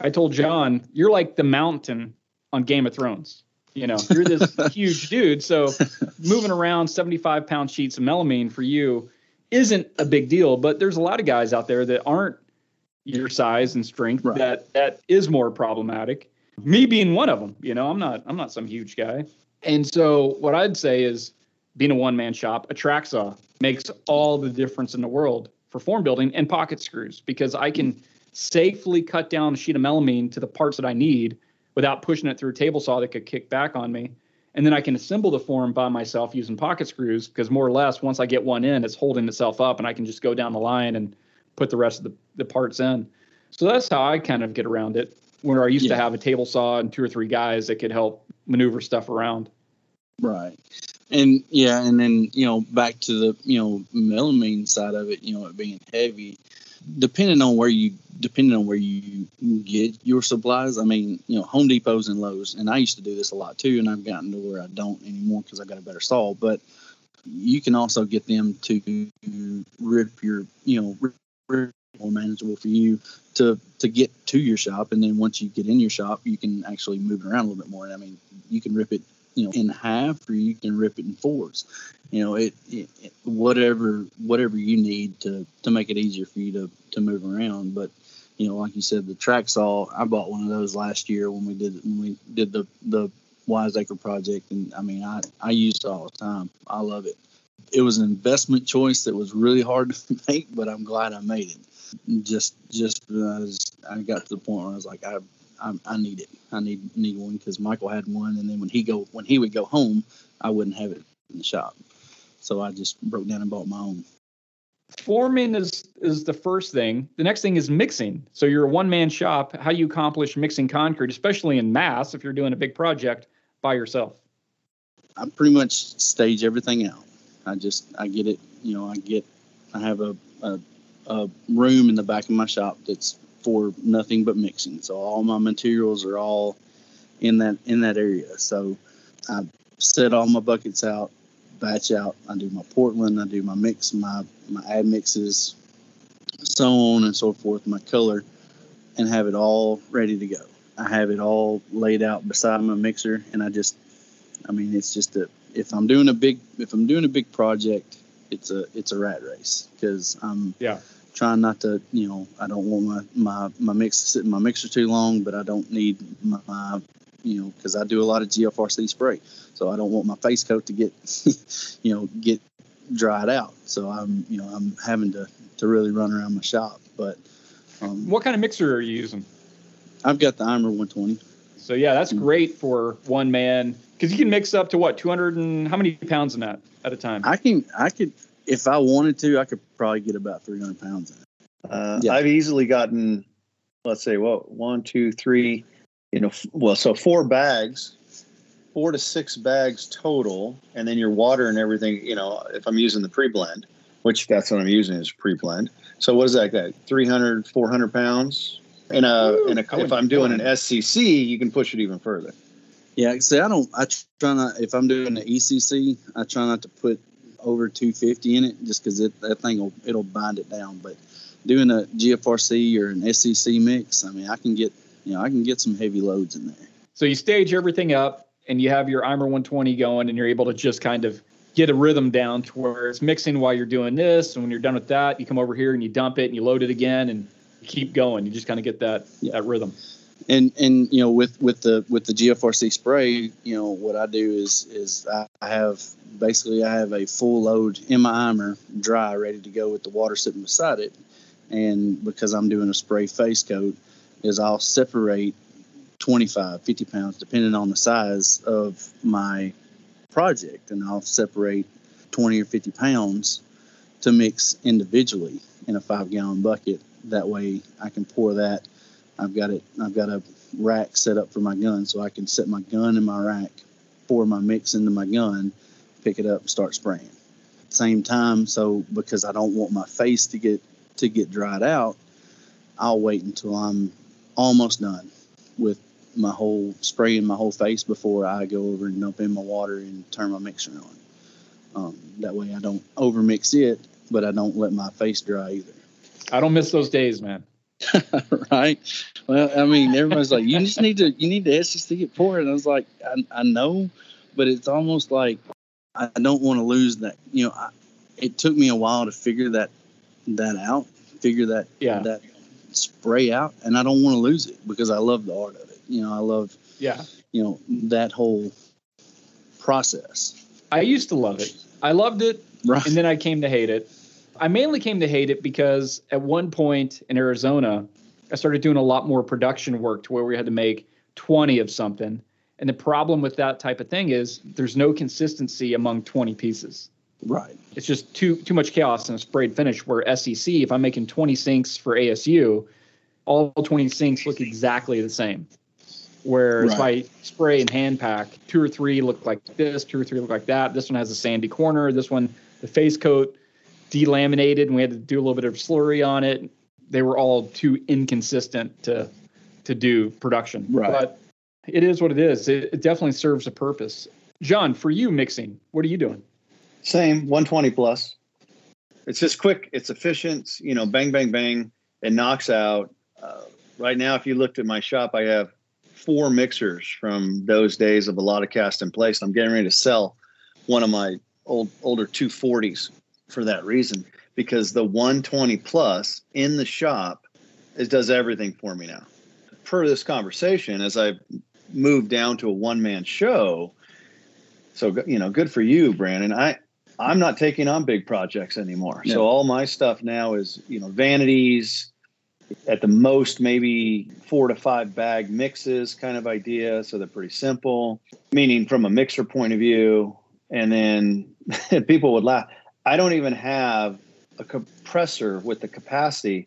I told Jon you're like the mountain on Game of Thrones. You know, you're this huge dude. So moving around 75 pound sheets of melamine for you isn't a big deal. But there's a lot of guys out there that aren't your size and strength right. that that is more problematic. Me being one of them. You know, I'm not I'm not some huge guy. And so what I'd say is being a one man shop, a track saw makes all the difference in the world for form building and pocket screws because I can safely cut down a sheet of melamine to the parts that I need without pushing it through a table saw that could kick back on me. And then I can assemble the form by myself using pocket screws because more or less once I get one in, it's holding itself up and I can just go down the line and put the rest of the, the parts in. So that's how I kind of get around it. Where I used yeah. to have a table saw and two or three guys that could help maneuver stuff around. Right. And yeah, and then, you know, back to the, you know, melamine side of it, you know, it being heavy, depending on where you depending on where you get your supplies. I mean, you know, Home Depots and Lowe's, and I used to do this a lot too, and I've gotten to where I don't anymore because I got a better saw. But you can also get them to rip your, you know, rip more manageable for you to to get to your shop, and then once you get in your shop, you can actually move it around a little bit more. And I mean, you can rip it you know in half or you can rip it in fours. You know it, it, it, whatever whatever you need to to make it easier for you to to move around. But you know like you said the track saw i bought one of those last year when we did when we did the the wiseacre project. And i mean i i use it all the time. I love it. It was an investment choice that was really hard to make but i'm glad i made it. Just just i got to the point where i was like i I, I need it. I need need one because Michael had one, and then when he go when he would go home, I wouldn't have it in the shop. So I just broke down and bought my own. Forming is is the first thing. The next thing is mixing. So you're a one man shop. How do you accomplish mixing concrete, especially in mass, if you're doing a big project by yourself? I pretty much stage everything out. I just I get it. You know, I get I have a, a, a room in the back of my shop that's for nothing but mixing. So all my materials are all in that in that area. So I set all my buckets out, batch out. I do my Portland, I do my mix, my my ad mixes, so on and so forth, my color, and have it all ready to go. I have it all laid out beside my mixer, and I just, I mean, it's just a if I'm doing a big if I'm doing a big project, it's a it's a rat race because I'm yeah trying not to, you know, I don't want my my my mix to sit in my mixer too long, but I don't need my, my you know, because I do a lot of GFRC spray, so I don't want my face coat to get, you know, get dried out. So I'm, you know, I'm having to to really run around my shop. But um, what kind of mixer are you using? I've got the Imer 120. So yeah, that's mm-hmm. great for one man because you can mix up to what 200 and how many pounds in that at a time? I can I could if I wanted to, I could probably get about 300 pounds in it. Uh, yeah. I've easily gotten, let's say, well, one, two, three, you know, well, so four bags, four to six bags total, and then your water and everything. You know, if I'm using the pre-blend, which that's what I'm using is pre-blend. So what is that? That 300, 400 pounds. In a, in a if I'm doing an SCC, you can push it even further. Yeah, see, I don't. I try not. If I'm doing an ECC, I try not to put over 250 in it, just because that thing will it'll bind it down. But doing a GFRC or an SCC mix, I mean, I can get you know I can get some heavy loads in there. So you stage everything up, and you have your Imer 120 going, and you're able to just kind of get a rhythm down to where it's mixing while you're doing this, and when you're done with that, you come over here and you dump it and you load it again and keep going. You just kind of get that yeah. that rhythm and and you know with with the with the GFRC spray, you know what I do is is I have basically I have a full load in my Imer dry ready to go with the water sitting beside it, and because I'm doing a spray face coat, is I'll separate 25, 50 pounds depending on the size of my project, and I'll separate 20 or 50 pounds to mix individually in a five gallon bucket. That way I can pour that I've got it. I've got a rack set up for my gun, so I can set my gun in my rack, pour my mix into my gun, pick it up, start spraying. Same time, so because I don't want my face to get to get dried out, I'll wait until I'm almost done with my whole spraying my whole face before I go over and dump in my water and turn my mixer on. Um, that way I don't overmix it, but I don't let my face dry either. I don't miss those days, man. right? Well, I mean, everybody's like, you just need to, you need to SCC it for it. And I was like, I, I know, but it's almost like I don't want to lose that. You know, I, it took me a while to figure that that out, figure that yeah. that spray out, and I don't want to lose it because I love the art of it. You know, I love yeah, you know that whole process. I used to love it. I loved it, right. and then I came to hate it. I mainly came to hate it because at one point in Arizona, I started doing a lot more production work to where we had to make 20 of something. And the problem with that type of thing is there's no consistency among 20 pieces. Right. It's just too too much chaos in a sprayed finish where SCC, if I'm making 20 sinks for ASU, all 20 sinks look exactly the same. Whereas right. if I spray and hand pack, two or three look like this, two or three look like that. This one has a sandy corner. This one, the face coat delaminated and we had to do a little bit of slurry on it. They were all too inconsistent to to do production. Right. But it is what it is. It, it definitely serves a purpose. Jon, for you mixing, what are you doing? Same, 120 plus. It's just quick. It's efficient. You know, bang, bang, bang. It knocks out. Uh, right now, if you looked at my shop, I have four mixers from those days of a lot of cast in place. I'm getting ready to sell one of my old older 240s for that reason because the 120 plus in the shop it does everything for me now. Per this conversation, as I moved down to a one man show, so you know, good for you, Brandon. I I'm not taking on big projects anymore. Yeah. So all my stuff now is you know vanities, at the most maybe four to five bag mixes kind of idea. So they're pretty simple, meaning from a mixer point of view. And then people would laugh. I don't even have a compressor with the capacity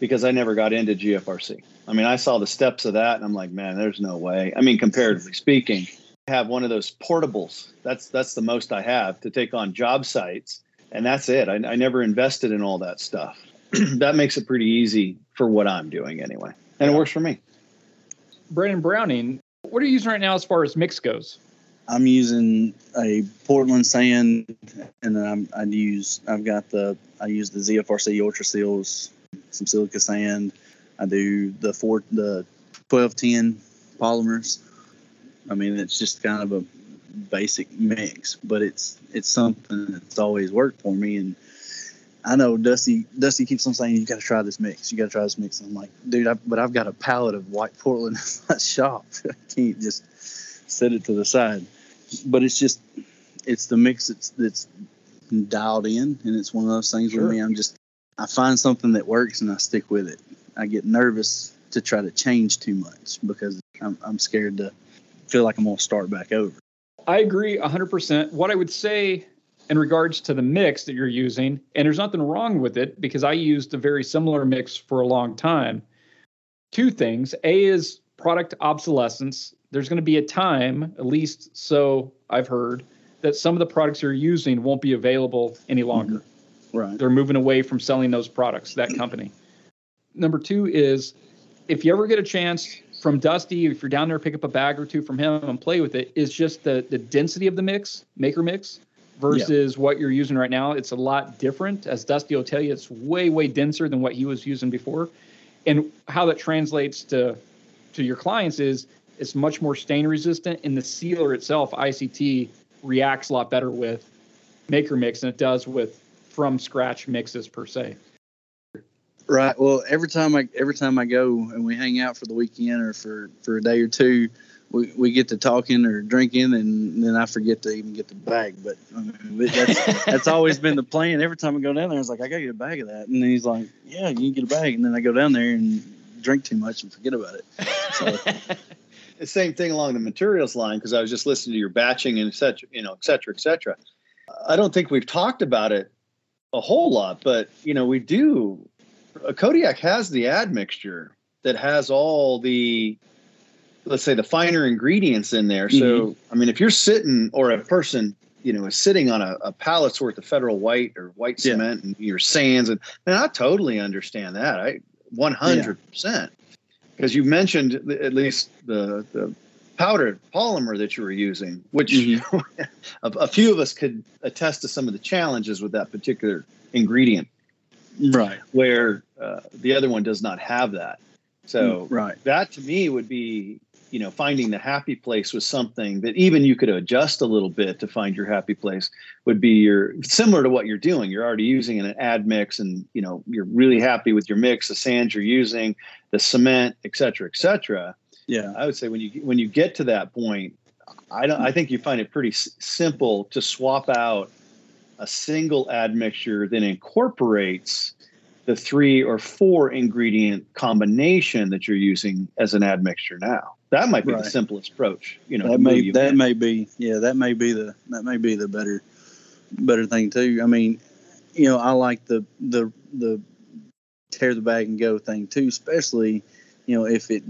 because I never got into GFRC. I mean, I saw the steps of that and I'm like, man, there's no way. I mean, comparatively speaking, I have one of those portables. That's that's the most I have to take on job sites, and that's it. I, I never invested in all that stuff. that makes it pretty easy for what I'm doing anyway, and it works for me. Brandon Browning, what are you using right now as far as mix goes? I'm using a Portland sand, and then I'm, I use I've got the I use the ZFRC Ultra Seals, some silica sand. I do the four the 1210 polymers. I mean, it's just kind of a basic mix, but it's it's something that's always worked for me. And I know Dusty Dusty keeps on saying you got to try this mix. You got to try this mix. I'm like, dude, I, but I've got a pallet of white Portland in my shop. I can't just set it to the side but it's just it's the mix that's that's dialed in, and it's one of those things sure. with me. I'm just I find something that works and I stick with it. I get nervous to try to change too much because I'm, I'm scared to feel like I'm going to start back over. I agree 100%. What I would say in regards to the mix that you're using, and there's nothing wrong with it because I used a very similar mix for a long time. Two things. A is product obsolescence there's going to be a time, at least so I've heard, that some of the products you're using won't be available any longer. Mm-hmm. Right. They're moving away from selling those products, that company. Number two is if you ever get a chance from Dusty, if you're down there, pick up a bag or two from him and play with it, is just the the density of the mix, maker mix. versus yeah. what you're using right now. It's a lot different. As Dusty will tell you, it's way, way denser than what he was using before. And how that translates to to your clients is it's much more stain resistant and the sealer itself, ICT, reacts a lot better with maker mix than it does with from scratch mixes per se. Right. Well, every time I every time I go and we hang out for the weekend or for for a day or two, we, we get to talking or drinking, and then I forget to even get the bag. But um, I mean, that's, that's always been the plan. Every time I go down there, I was like, I gotta get a bag of that, and then he's like, Yeah, you can get a bag, and then I go down there and drink too much and forget about it. So. the same thing along the materials line because I was just listening to your batching and et cetera, you know, et cetera, et cetera. I don't think we've talked about it a whole lot, but you know, we do. A Kodiak has the admixture that has all the let's say the finer ingredients in there. So, mm-hmm. I mean, if you're sitting or a person, you know, is sitting on a, a pallet's worth of federal white or white cement yeah. and your sands, and, and I totally understand that. I 100 percent because you mentioned at least the the powdered polymer that you were using, which mm-hmm. a, a few of us could attest to some of the challenges with that particular ingredient. Right. Where uh, the other one does not have that. So mm, right. that to me would be you know finding the happy place was something that even you could adjust a little bit to find your happy place would be your similar to what you're doing. You're already using an ad mix and you know you're really happy with your mix the sands you're using the cement et cetera et cetera. Yeah. I would say when you when you get to that point i don't i think you find it pretty s- simple to swap out a single admixture that incorporates the three or four ingredient combination that you're using as an admixture now that might be right. the simplest approach. You know, that may that may be yeah that may be the that may be the better better thing too. I mean, you know, I like the the the tear the bag and go thing too, especially you know if it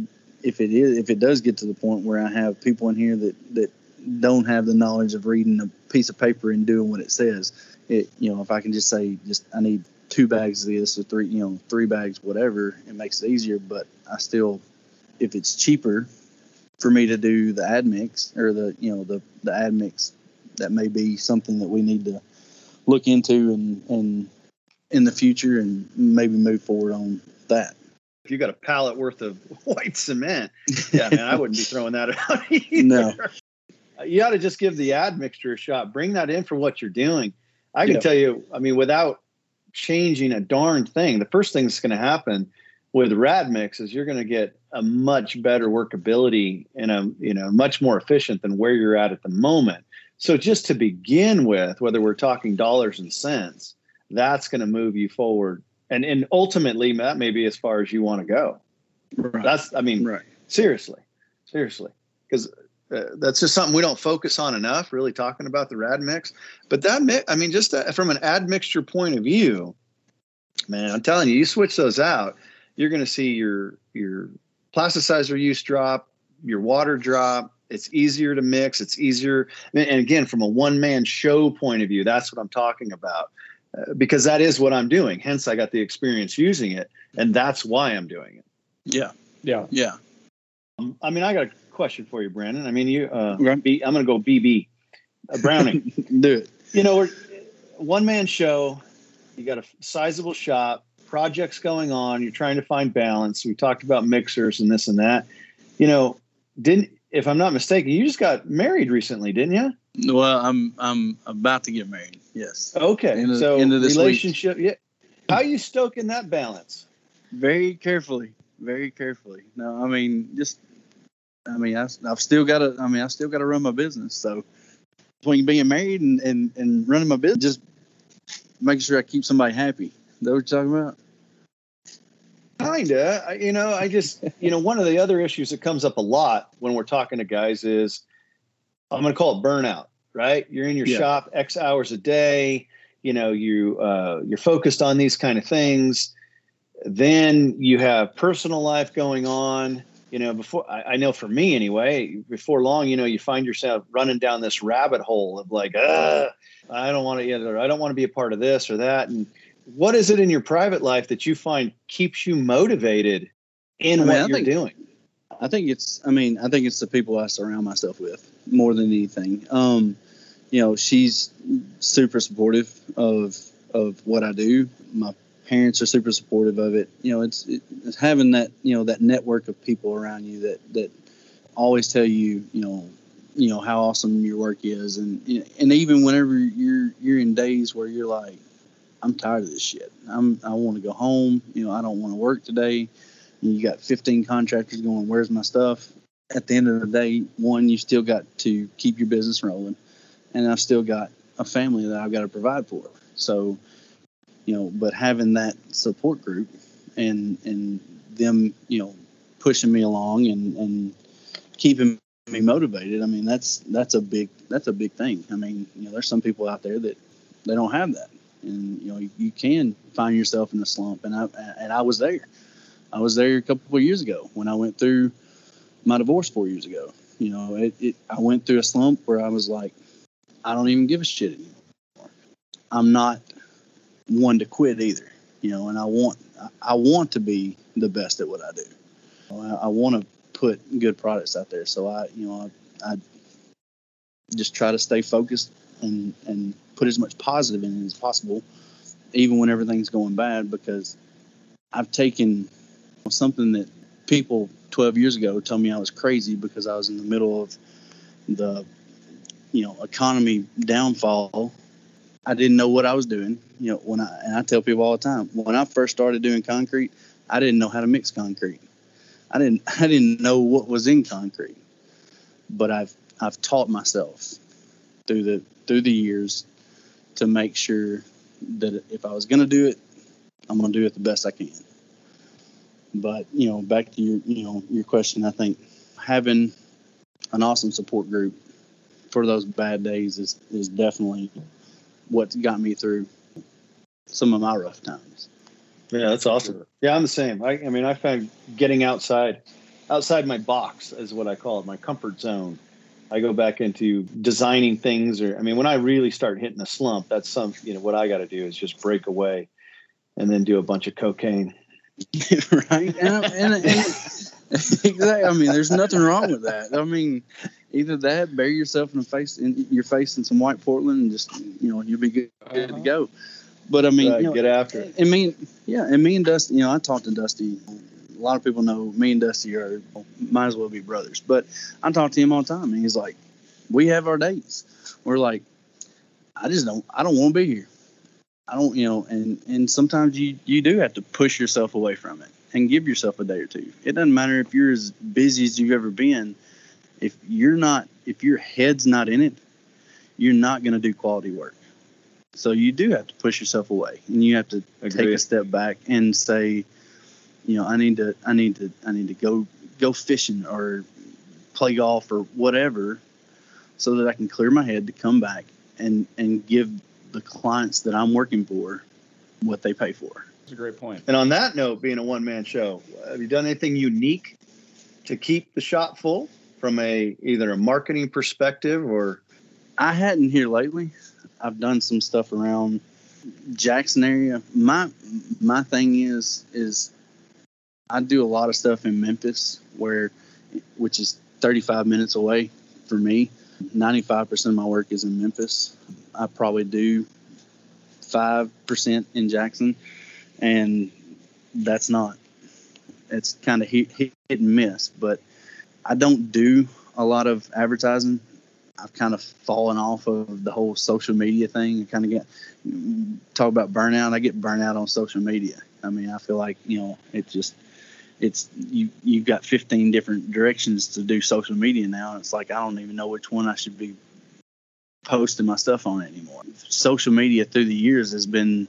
if it is if it does get to the point where I have people in here that that don't have the knowledge of reading a piece of paper and doing what it says. It you know if I can just say just I need two bags of this or three you know three bags whatever it makes it easier. But I still if it's cheaper for me to do the ad mix or the you know the the ad mix that may be something that we need to look into and and in the future and maybe move forward on that if you got a pallet worth of white cement yeah man i wouldn't be throwing that out either. no you ought to just give the ad mixture a shot bring that in for what you're doing i can yeah. tell you i mean without changing a darn thing the first thing that's going to happen with RADmix is you're going to get a much better workability and a you know much more efficient than where you're at at the moment. So just to begin with whether we're talking dollars and cents that's going to move you forward. And and ultimately that may be as far as you want to go. Right. that's i mean right. seriously seriously. Because uh, that's just something we don't focus on enough really talking about the RADmix. But that mi- i mean just uh, from an admixture point of view man i'm telling you you switch those out you're going to see your your plasticizer use drop, your water drop. It's easier to mix. It's easier. And again, from a one man show point of view, that's what I'm talking about. Uh, because that is what I'm doing. Hence, I got the experience using it, and that's why I'm doing it. Yeah, yeah, yeah. Um, I mean, I got a question for you, Brandon. I mean, you. Uh, B, I'm going to go BB. Uh, Browning. Do it. You know, we're one man show. You got a sizable shop projects going on. You're trying to find balance. We talked about mixers and this and that. You know, didn't if I'm not mistaken, you just got married recently, didn't you? Well, I'm I'm about to get married. Yes. Okay. Into, so into this relationship. Week. Yeah. How you stoking that balance? Very carefully. Very carefully. No, I mean just. I mean, I, I've still got to. I mean, I still got to run my business. So between being married and, and, and running my business, just making sure I keep somebody happy that what you're talking about? Kinda. You know, I just, you know, one of the other issues that comes up a lot when we're talking to guys is I'm going to call it burnout, right? You're in your yeah. shop X hours a day. You know, you uh, you're focused on these kind of things. Then you have personal life going on. You know, before I, I know for me anyway, before long, you know, you find yourself running down this rabbit hole of like, I don't want to, either. I don't want to be a part of this or that, and what is it in your private life that you find keeps you motivated in I mean, what I you're think, doing? I think it's, I mean, I think it's the people I surround myself with more than anything. Um, you know, she's super supportive of of what I do. My parents are super supportive of it. You know, it's, it's having that you know that network of people around you that that always tell you you know you know how awesome your work is, and and even whenever you're you're in days where you're like, I'm tired of this shit. I'm I want to go home. You know, I don't want to work today. And you got 15 contractors going. Where's my stuff? At the end of the day, one, you still got to keep your business rolling, and I've still got a family that I've got to provide for. So, you know, but having that support group and and them, you know, pushing me along and and keeping me motivated. I mean, that's that's a big that's a big thing. I mean, you know, there's some people out there that they don't have that, and you know, you, you can find yourself in a slump. And I and I was there. I was there a couple of years ago when I went through my divorce four years ago. You know, it, it I went through a slump where I was like, I don't even give a shit anymore. I'm not one to quit either. You know, and I want I want to be the best at what I do. I, I want to put good products out there. So I, you know, I, I just try to stay focused and and put as much positive in it as possible, even when everything's going bad. Because I've taken something that people 12 years ago told me I was crazy because I was in the middle of the, you know, economy downfall. I didn't know what I was doing. You know, when I and I tell people all the time when I first started doing concrete, I didn't know how to mix concrete. I didn't I didn't know what was in concrete, but I've I've taught myself through the through the years to make sure that if I was going to do it, I'm going to do it the best I can. But you know, back to your you know your question, I think having an awesome support group for those bad days is is definitely what got me through some of my rough times. Yeah, that's awesome. Yeah, I'm the same. I, I mean, I find getting outside, outside my box is what I call it, my comfort zone. I go back into designing things, or I mean, when I really start hitting a slump, that's some, you know, what I got to do is just break away, and then do a bunch of cocaine. right, and, and, and exactly. I mean, there's nothing wrong with that. I mean, either that, bury yourself in the face, in your face in some white Portland, and just you know, you'll be good, good uh-huh. to go. But I mean, right, you know, get after it. I mean, yeah, and me and Dusty, you know, I talked to Dusty. A lot of people know me and Dusty are might as well be brothers. But I talk to him all the time, and he's like, "We have our dates." We're like, "I just don't. I don't want to be here. I don't, you know." And and sometimes you you do have to push yourself away from it and give yourself a day or two. It doesn't matter if you're as busy as you've ever been. If you're not, if your head's not in it, you're not going to do quality work. So you do have to push yourself away, and you have to Agreed. take a step back and say, you know, I need to, I need to, I need to go go fishing or play golf or whatever, so that I can clear my head to come back and and give the clients that I'm working for what they pay for. That's a great point. And on that note, being a one man show, have you done anything unique to keep the shop full from a either a marketing perspective or? I hadn't here lately. I've done some stuff around Jackson area. My my thing is is I do a lot of stuff in Memphis, where which is 35 minutes away for me. 95% of my work is in Memphis. I probably do five percent in Jackson, and that's not. It's kind of hit, hit and miss, but I don't do a lot of advertising I've kind of fallen off of the whole social media thing. I kind of get talk about burnout. I get burnout on social media. I mean, I feel like you know, it just it's you you've got 15 different directions to do social media now. and It's like I don't even know which one I should be posting my stuff on anymore. Social media through the years has been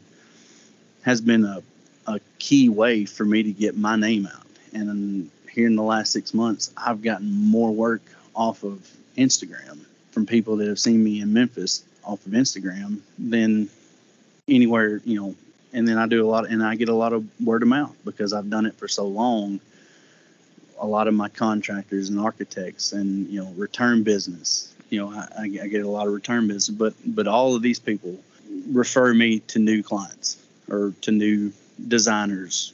has been a a key way for me to get my name out. And here in the last six months, I've gotten more work off of Instagram from people that have seen me in Memphis off of Instagram than anywhere, you know. And then I do a lot, and I get a lot of word of mouth because I've done it for so long. A lot of my contractors and architects, and you know, return business. You know, I, I get a lot of return business, but but all of these people refer me to new clients or to new designers,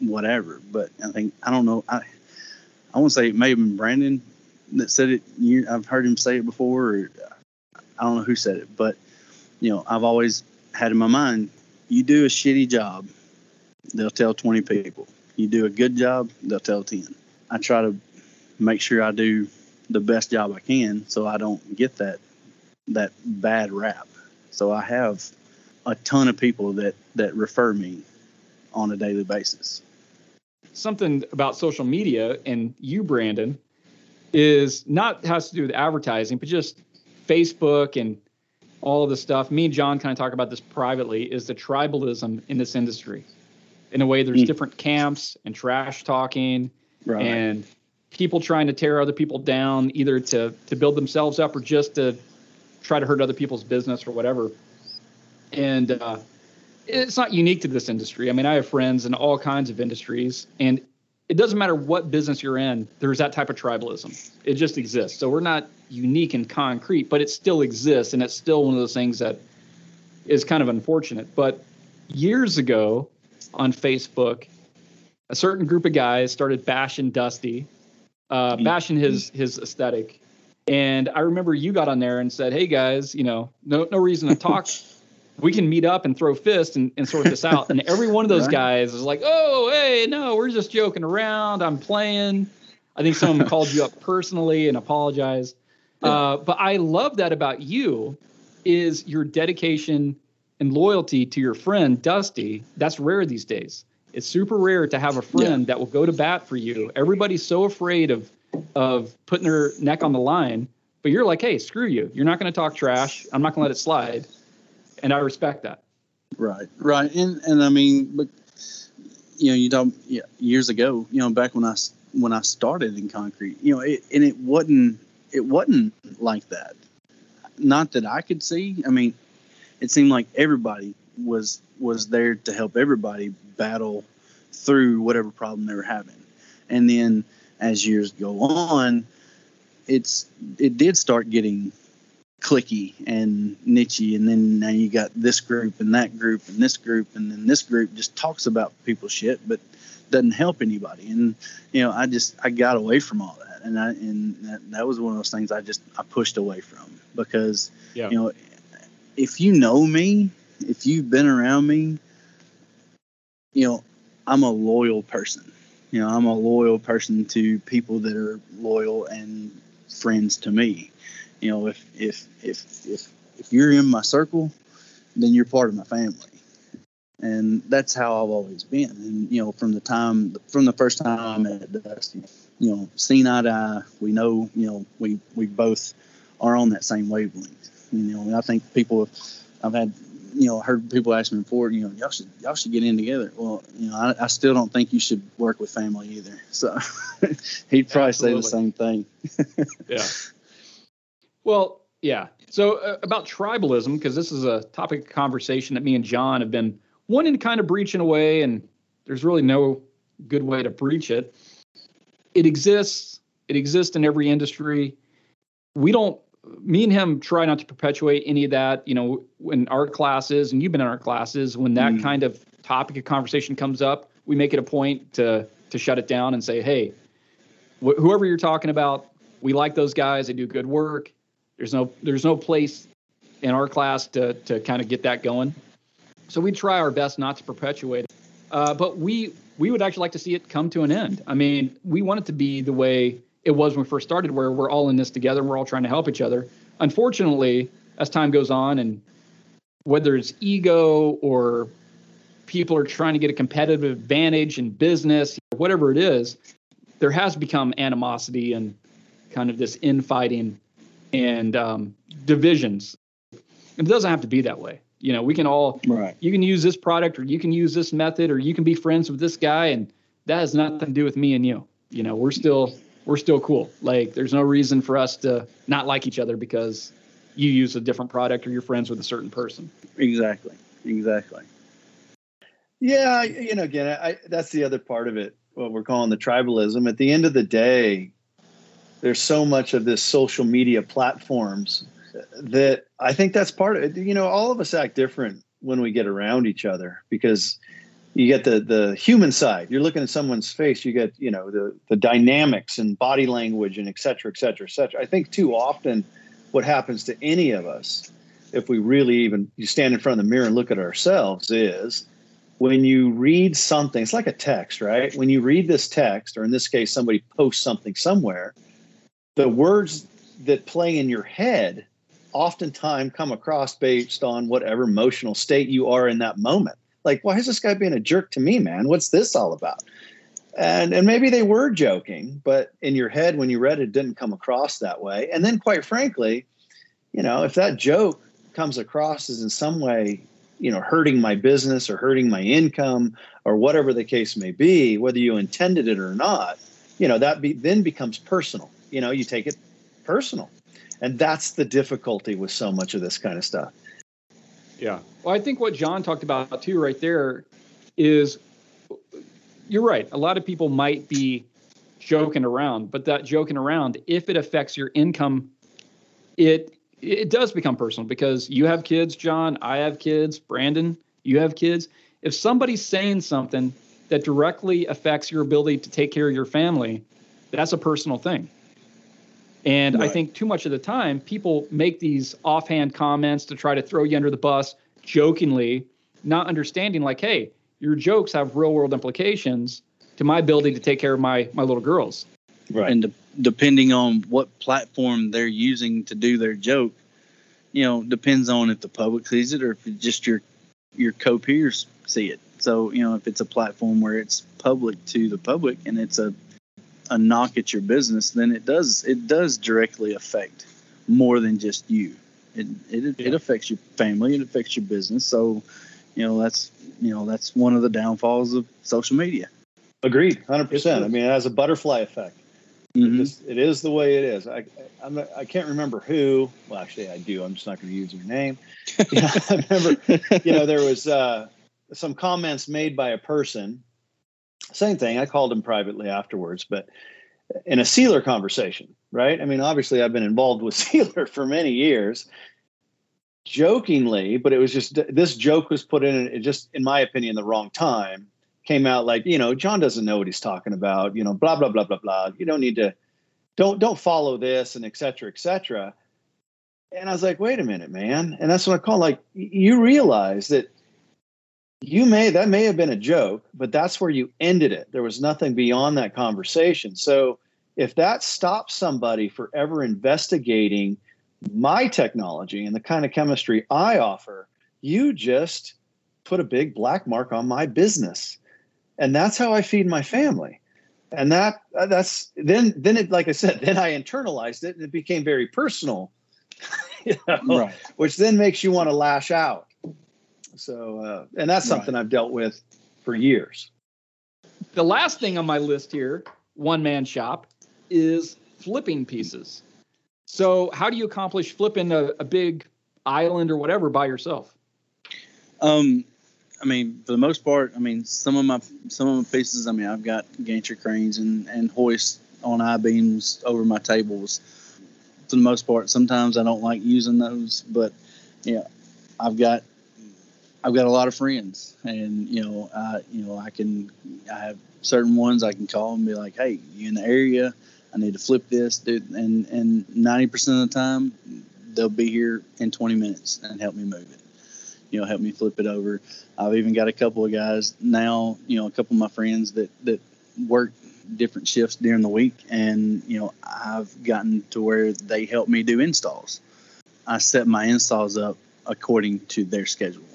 whatever. But I think I don't know. I I want to say it may have been Brandon that said it. You, I've heard him say it before. I don't know who said it, but you know, I've always had in my mind, you do a shitty job, they'll tell 20 people. You do a good job, they'll tell 10. I try to make sure I do the best job I can so I don't get that that bad rap. So I have a ton of people that that refer me on a daily basis. Something about social media and you, Brandon, is not has to do with advertising, but just Facebook and all of the stuff. Me and Jon kind of talk about this privately. Is the tribalism in this industry? In a way, there's mm. different camps and trash talking right. and people trying to tear other people down, either to to build themselves up or just to try to hurt other people's business or whatever. And uh, it's not unique to this industry. I mean, I have friends in all kinds of industries, and it doesn't matter what business you're in, there's that type of tribalism. It just exists. So we're not unique and concrete, but it still exists. And it's still one of those things that is kind of unfortunate. But years ago on Facebook, a certain group of guys started bashing Dusty, uh, mm-hmm. bashing his his aesthetic. And I remember you got on there and said, "Hey guys, you know, no no reason to talk we can meet up and throw fists and, and sort this out. And every one of those right. guys is like, oh, hey, no, we're just joking around. I'm playing. I think someone called you up personally and apologized. Yeah. Uh, but I love that about you is your dedication and loyalty to your friend Dusty. That's rare these days. It's super rare to have a friend yeah. that will go to bat for you. Everybody's so afraid of of putting their neck on the line, but you're like, hey, screw you. You're not going to talk trash. I'm not going to let it slide and I respect that. Right, right, and and I mean, but you know, you talk years ago, you know, back when I when I started in concrete, you know, it, and it wasn't it wasn't like that. Not that I could see. I mean, it seemed like everybody was was there to help everybody battle through whatever problem they were having, and then as years go on, it's it did start getting clicky and nichey and then now you got this group and that group and this group and then this group just talks about people's shit but doesn't help anybody. And you know i just i got away from all that. And i and that, that was one of those things i just i pushed away from because yeah. you know if you know me if you've been around me you know i'm a loyal person. You know i'm a loyal person to people that are loyal and friends to me you know, if if if if if you're in my circle, then you're part of my family, and that's how I've always been. And you know, from the time from the first time I met Dusty, you know, seen eye to eye, we know, you know, we we both are on that same wavelength. You know, I think people have, I've had you know heard people ask me before you know y'all should y'all should get in together well you know i, I still don't think you should work with family either so he'd probably Absolutely. say the same thing yeah well, yeah. So uh, about tribalism, because this is a topic of conversation that me and Jon have been wanting to kind of breach in a way, and there's really no good way to breach it. It exists. It exists in every industry. We don't. Me and him try not to perpetuate any of that. You know, in our classes, and you've been in our classes, when that mm. kind of topic of conversation comes up, we make it a point to to shut it down and say, hey, wh- whoever you're talking about, we like those guys. They do good work there's no there's no place in our class to to kind of get that going. So we try our best not to perpetuate it. Uh, but we we would actually like to see it come to an end. I mean, we want it to be the way it was when we first started, where we're all in this together and we're all trying to help each other. Unfortunately, as time goes on, and whether it's ego or people are trying to get a competitive advantage in business, whatever it is, there has become animosity and kind of this infighting and um, divisions. It doesn't have to be that way. You know, we can all, right. you can use this product or you can use this method or you can be friends with this guy. And that has nothing to do with me and you. You know, we're still, we're still cool. Like there's no reason for us to not like each other because you use a different product or you're friends with a certain person. Exactly. Exactly. Yeah. You know, again, I, that's the other part of it, what we're calling the tribalism. At the end of the day, there's so much of this social media platforms that I think that's part of it. You know, all of us act different when we get around each other because you get the the human side. You're looking at someone's face. You get you know the the dynamics and body language and et cetera, et cetera, et cetera. I think too often what happens to any of us if we really even you stand in front of the mirror and look at ourselves is when you read something it's like a text right when you read this text or in this case somebody posts something somewhere the words that play in your head oftentimes come across based on whatever emotional state you are in that moment. Like why is this guy being a jerk to me man? What's this all about? And and maybe they were joking but in your head when you read it, it didn't come across that way. And then quite frankly you know if that joke comes across as in some way you know hurting my business or hurting my income or whatever the case may be whether you intended it or not you know that be, then becomes personal you know you take it personal and that's the difficulty with so much of this kind of stuff yeah well i think what Jon talked about too right there is you're right. A lot of people might be joking around, but that joking around, if it affects your income, it it does become personal because you have kids, Jon, I have kids, Brandon, you have kids. If somebody's saying something that directly affects your ability to take care of your family, that's a personal thing. And right. I think too much of the time, people make these offhand comments to try to throw you under the bus jokingly, not understanding, like, hey, your jokes have real world implications to my ability to take care of my my little girls. Right. And de- depending on what platform they're using to do their joke, you know, depends on if the public sees it or if just your your co-peers see it. So, you know, if it's a platform where it's public to the public and it's a a knock at your business, then it does it does directly affect more than just you. It it, yeah. it affects your family, it affects your business. So, you know, that's you know that's one of the downfalls of social media. Agreed, hundred percent. I mean, it has a butterfly effect. Mm-hmm. It, just, it is the way it is. I I'm, I can't remember who. Well, actually, I do. I'm just not going to use your name. yeah, I remember. You know, there was uh, some comments made by a person. Same thing. I called him privately afterwards, but in a sealer conversation, right? I mean, obviously, I've been involved with sealer for many years, jokingly, but it was just this joke was put in, it just, in my opinion, the wrong time. Came out like, you know, Jon doesn't know what he's talking about, you know, blah, blah, blah, blah, blah. You don't need to, don't, don't follow this and et cetera, et cetera. And I was like, wait a minute, man. And that's what I call like, you realize that you may, that may have been a joke, but that's where you ended it. There was nothing beyond that conversation. So if that stops somebody for ever investigating my technology and the kind of chemistry I offer, you just put a big black mark on my business. And that's how I feed my family. And that uh, that's then then it like I said, then I internalized it and it became very personal. you know, right. Which then makes you want to lash out. So uh, and that's something right. I've dealt with for years. The last thing on my list here, one man shop, is flipping pieces. So, how do you accomplish flipping a, a big island or whatever by yourself? Um, I mean, for the most part, I mean, some of my some of my pieces. I mean, I've got gantry cranes and and hoists on I beams over my tables. For the most part, sometimes I don't like using those, but yeah, I've got I've got a lot of friends, and you know, I you know I can I have certain ones I can call and be like, hey, you in the area? I need to flip this, dude. And and 90% of the time, they'll be here in 20 minutes and help me move it. You know, help me flip it over. I've even got a couple of guys now. You know, a couple of my friends that that work different shifts during the week, and you know, I've gotten to where they help me do installs. I set my installs up according to their schedule.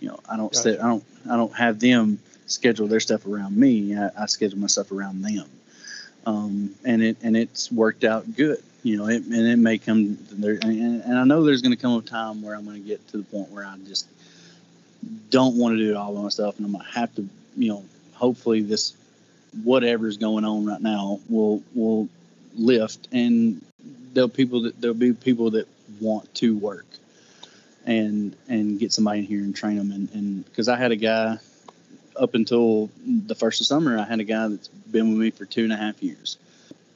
You know, I don't gotcha. set, I don't I don't have them schedule their stuff around me. I, I schedule my stuff around them um, and it and it's worked out good. You know, it, and it may come there, and, and I know there's going to come a time where I'm going to get to the point where I just don't want to do it all by myself, and I'm going to have to, you know, hopefully this whatever's going on right now will will lift, and there'll people that there'll be people that want to work and and get somebody in here and train them and because I had a guy up until the first of summer, I had a guy that's been with me for two and a half years.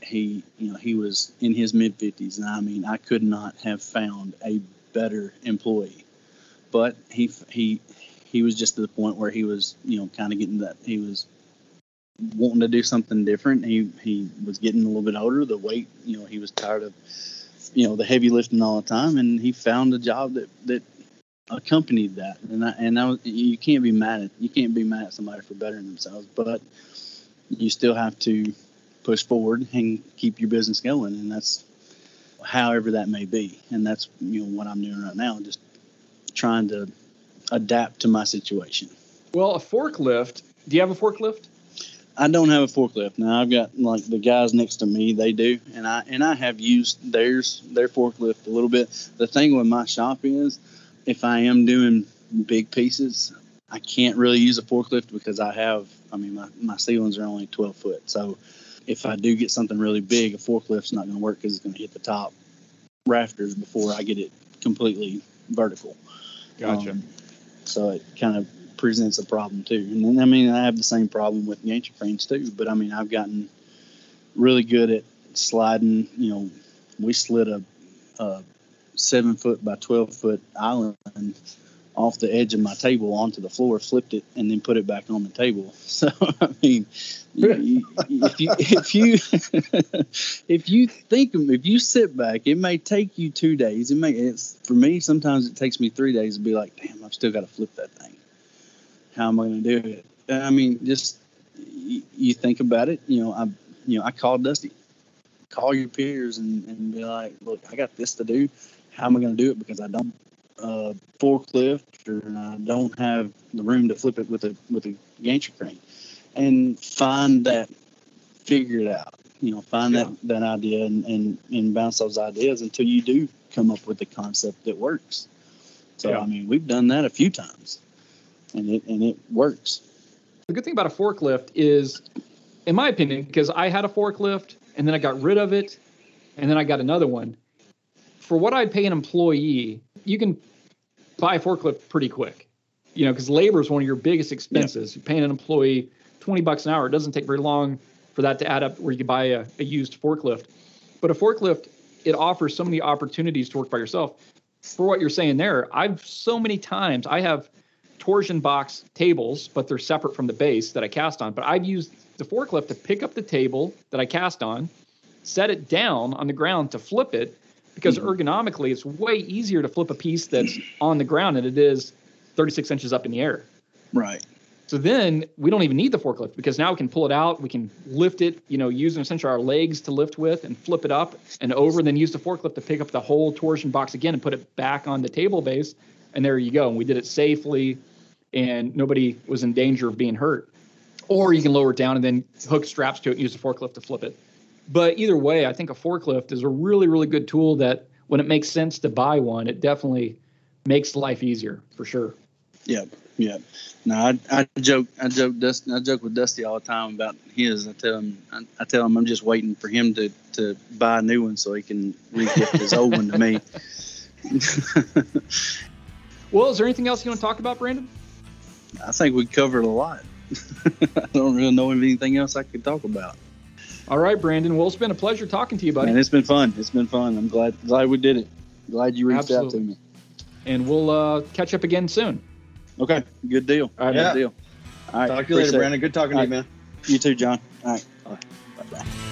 He, you know, he was in his mid fifties, and I mean, I could not have found a better employee. But he, he, he was just to the point where he was, you know, kind of getting that he was wanting to do something different. He, he was getting a little bit older. The weight, you know, he was tired of you know the heavy lifting all the time, and he found a job that that accompanied that. And I, and I was, you can't be mad at you can't be mad at somebody for bettering themselves, but you still have to push forward and keep your business going, and that's however that may be. And that's you know what I'm doing right now, just trying to adapt to my situation. Well, a forklift. Do you have a forklift? I don't have a forklift now. I've got like the guys next to me, they do, and I and I have used theirs their forklift a little bit. The thing with my shop is, if I am doing big pieces, I can't really use a forklift because I have. I mean, my my ceilings are only 12 foot, so if I do get something really big, a forklift's not going to work because it's going to hit the top rafters before I get it completely vertical. Gotcha. Um, so it kind of presents a problem too. And then, I mean, I have the same problem with gantry cranes too. But I mean, I've gotten really good at sliding. You know, we slid a, a seven foot by twelve foot island off the edge of my table onto the floor, flipped it, and then put it back on the table. So I mean, you, if you if you if you think if you sit back, it may take you two days. It may it's for me. Sometimes it takes me three days to be like, damn, I've still got to flip that thing. How am I going to do it? I mean, just you, you think about it. You know, I you know I called Dusty. Call your peers and, and be like, look, I got this to do. How am I going to do it? Because I don't uh, forklift or I don't have the room to flip it with a with a gantry crane, and find that, figure it out. You know, find yeah. that that idea and, and and bounce those ideas until you do come up with the concept that works. So yeah. I mean, we've done that a few times, and it and it works. The good thing about a forklift is, in my opinion, because I had a forklift and then I got rid of it, and then I got another one. For what I'd pay an employee, you can buy a forklift pretty quick. You know, because labor is one of your biggest expenses. You're paying an employee 20 bucks an hour. It doesn't take very long for that to add up where you can buy a, a used forklift. But a forklift, it offers so many opportunities to work by yourself. For what you're saying there, I've so many times I have torsion box tables, but they're separate from the base that I cast on. But I've used the forklift to pick up the table that I cast on, set it down on the ground to flip it, because mm-hmm. ergonomically it's way easier to flip a piece that's on the ground than it is 36 inches up in the air. Right. So then we don't even need the forklift because now we can pull it out, we can lift it, you know, using essentially our legs to lift with and flip it up and over, and then use the forklift to pick up the whole torsion box again and put it back on the table base. And there you go. And we did it safely and nobody was in danger of being hurt. Or you can lower it down and then hook straps to it and use a forklift to flip it. But either way, I think a forklift is a really, really good tool that when it makes sense to buy one, it definitely makes life easier for sure. Yeah, yeah. No, I, I joke, I joke, Dusty, I joke with Dusty all the time about his. I tell him, I, I tell him, I'm just waiting for him to to buy a new one so he can re-gift his old one to me. well, is there anything else you want to talk about, Brandon? I think we covered a lot. I don't really know of anything else I could talk about. All right, Brandon. Well, it's been a pleasure talking to you, buddy. And it's been fun. It's been fun. I'm glad glad we did it. Glad you reached Absolutely. out to me. And we'll uh, catch up again soon. Okay. Good deal. All right. Yeah. Good deal. All right. Talk to you later, Brandon. Good talking to you, man. You too, Jon. All right. Bye bye.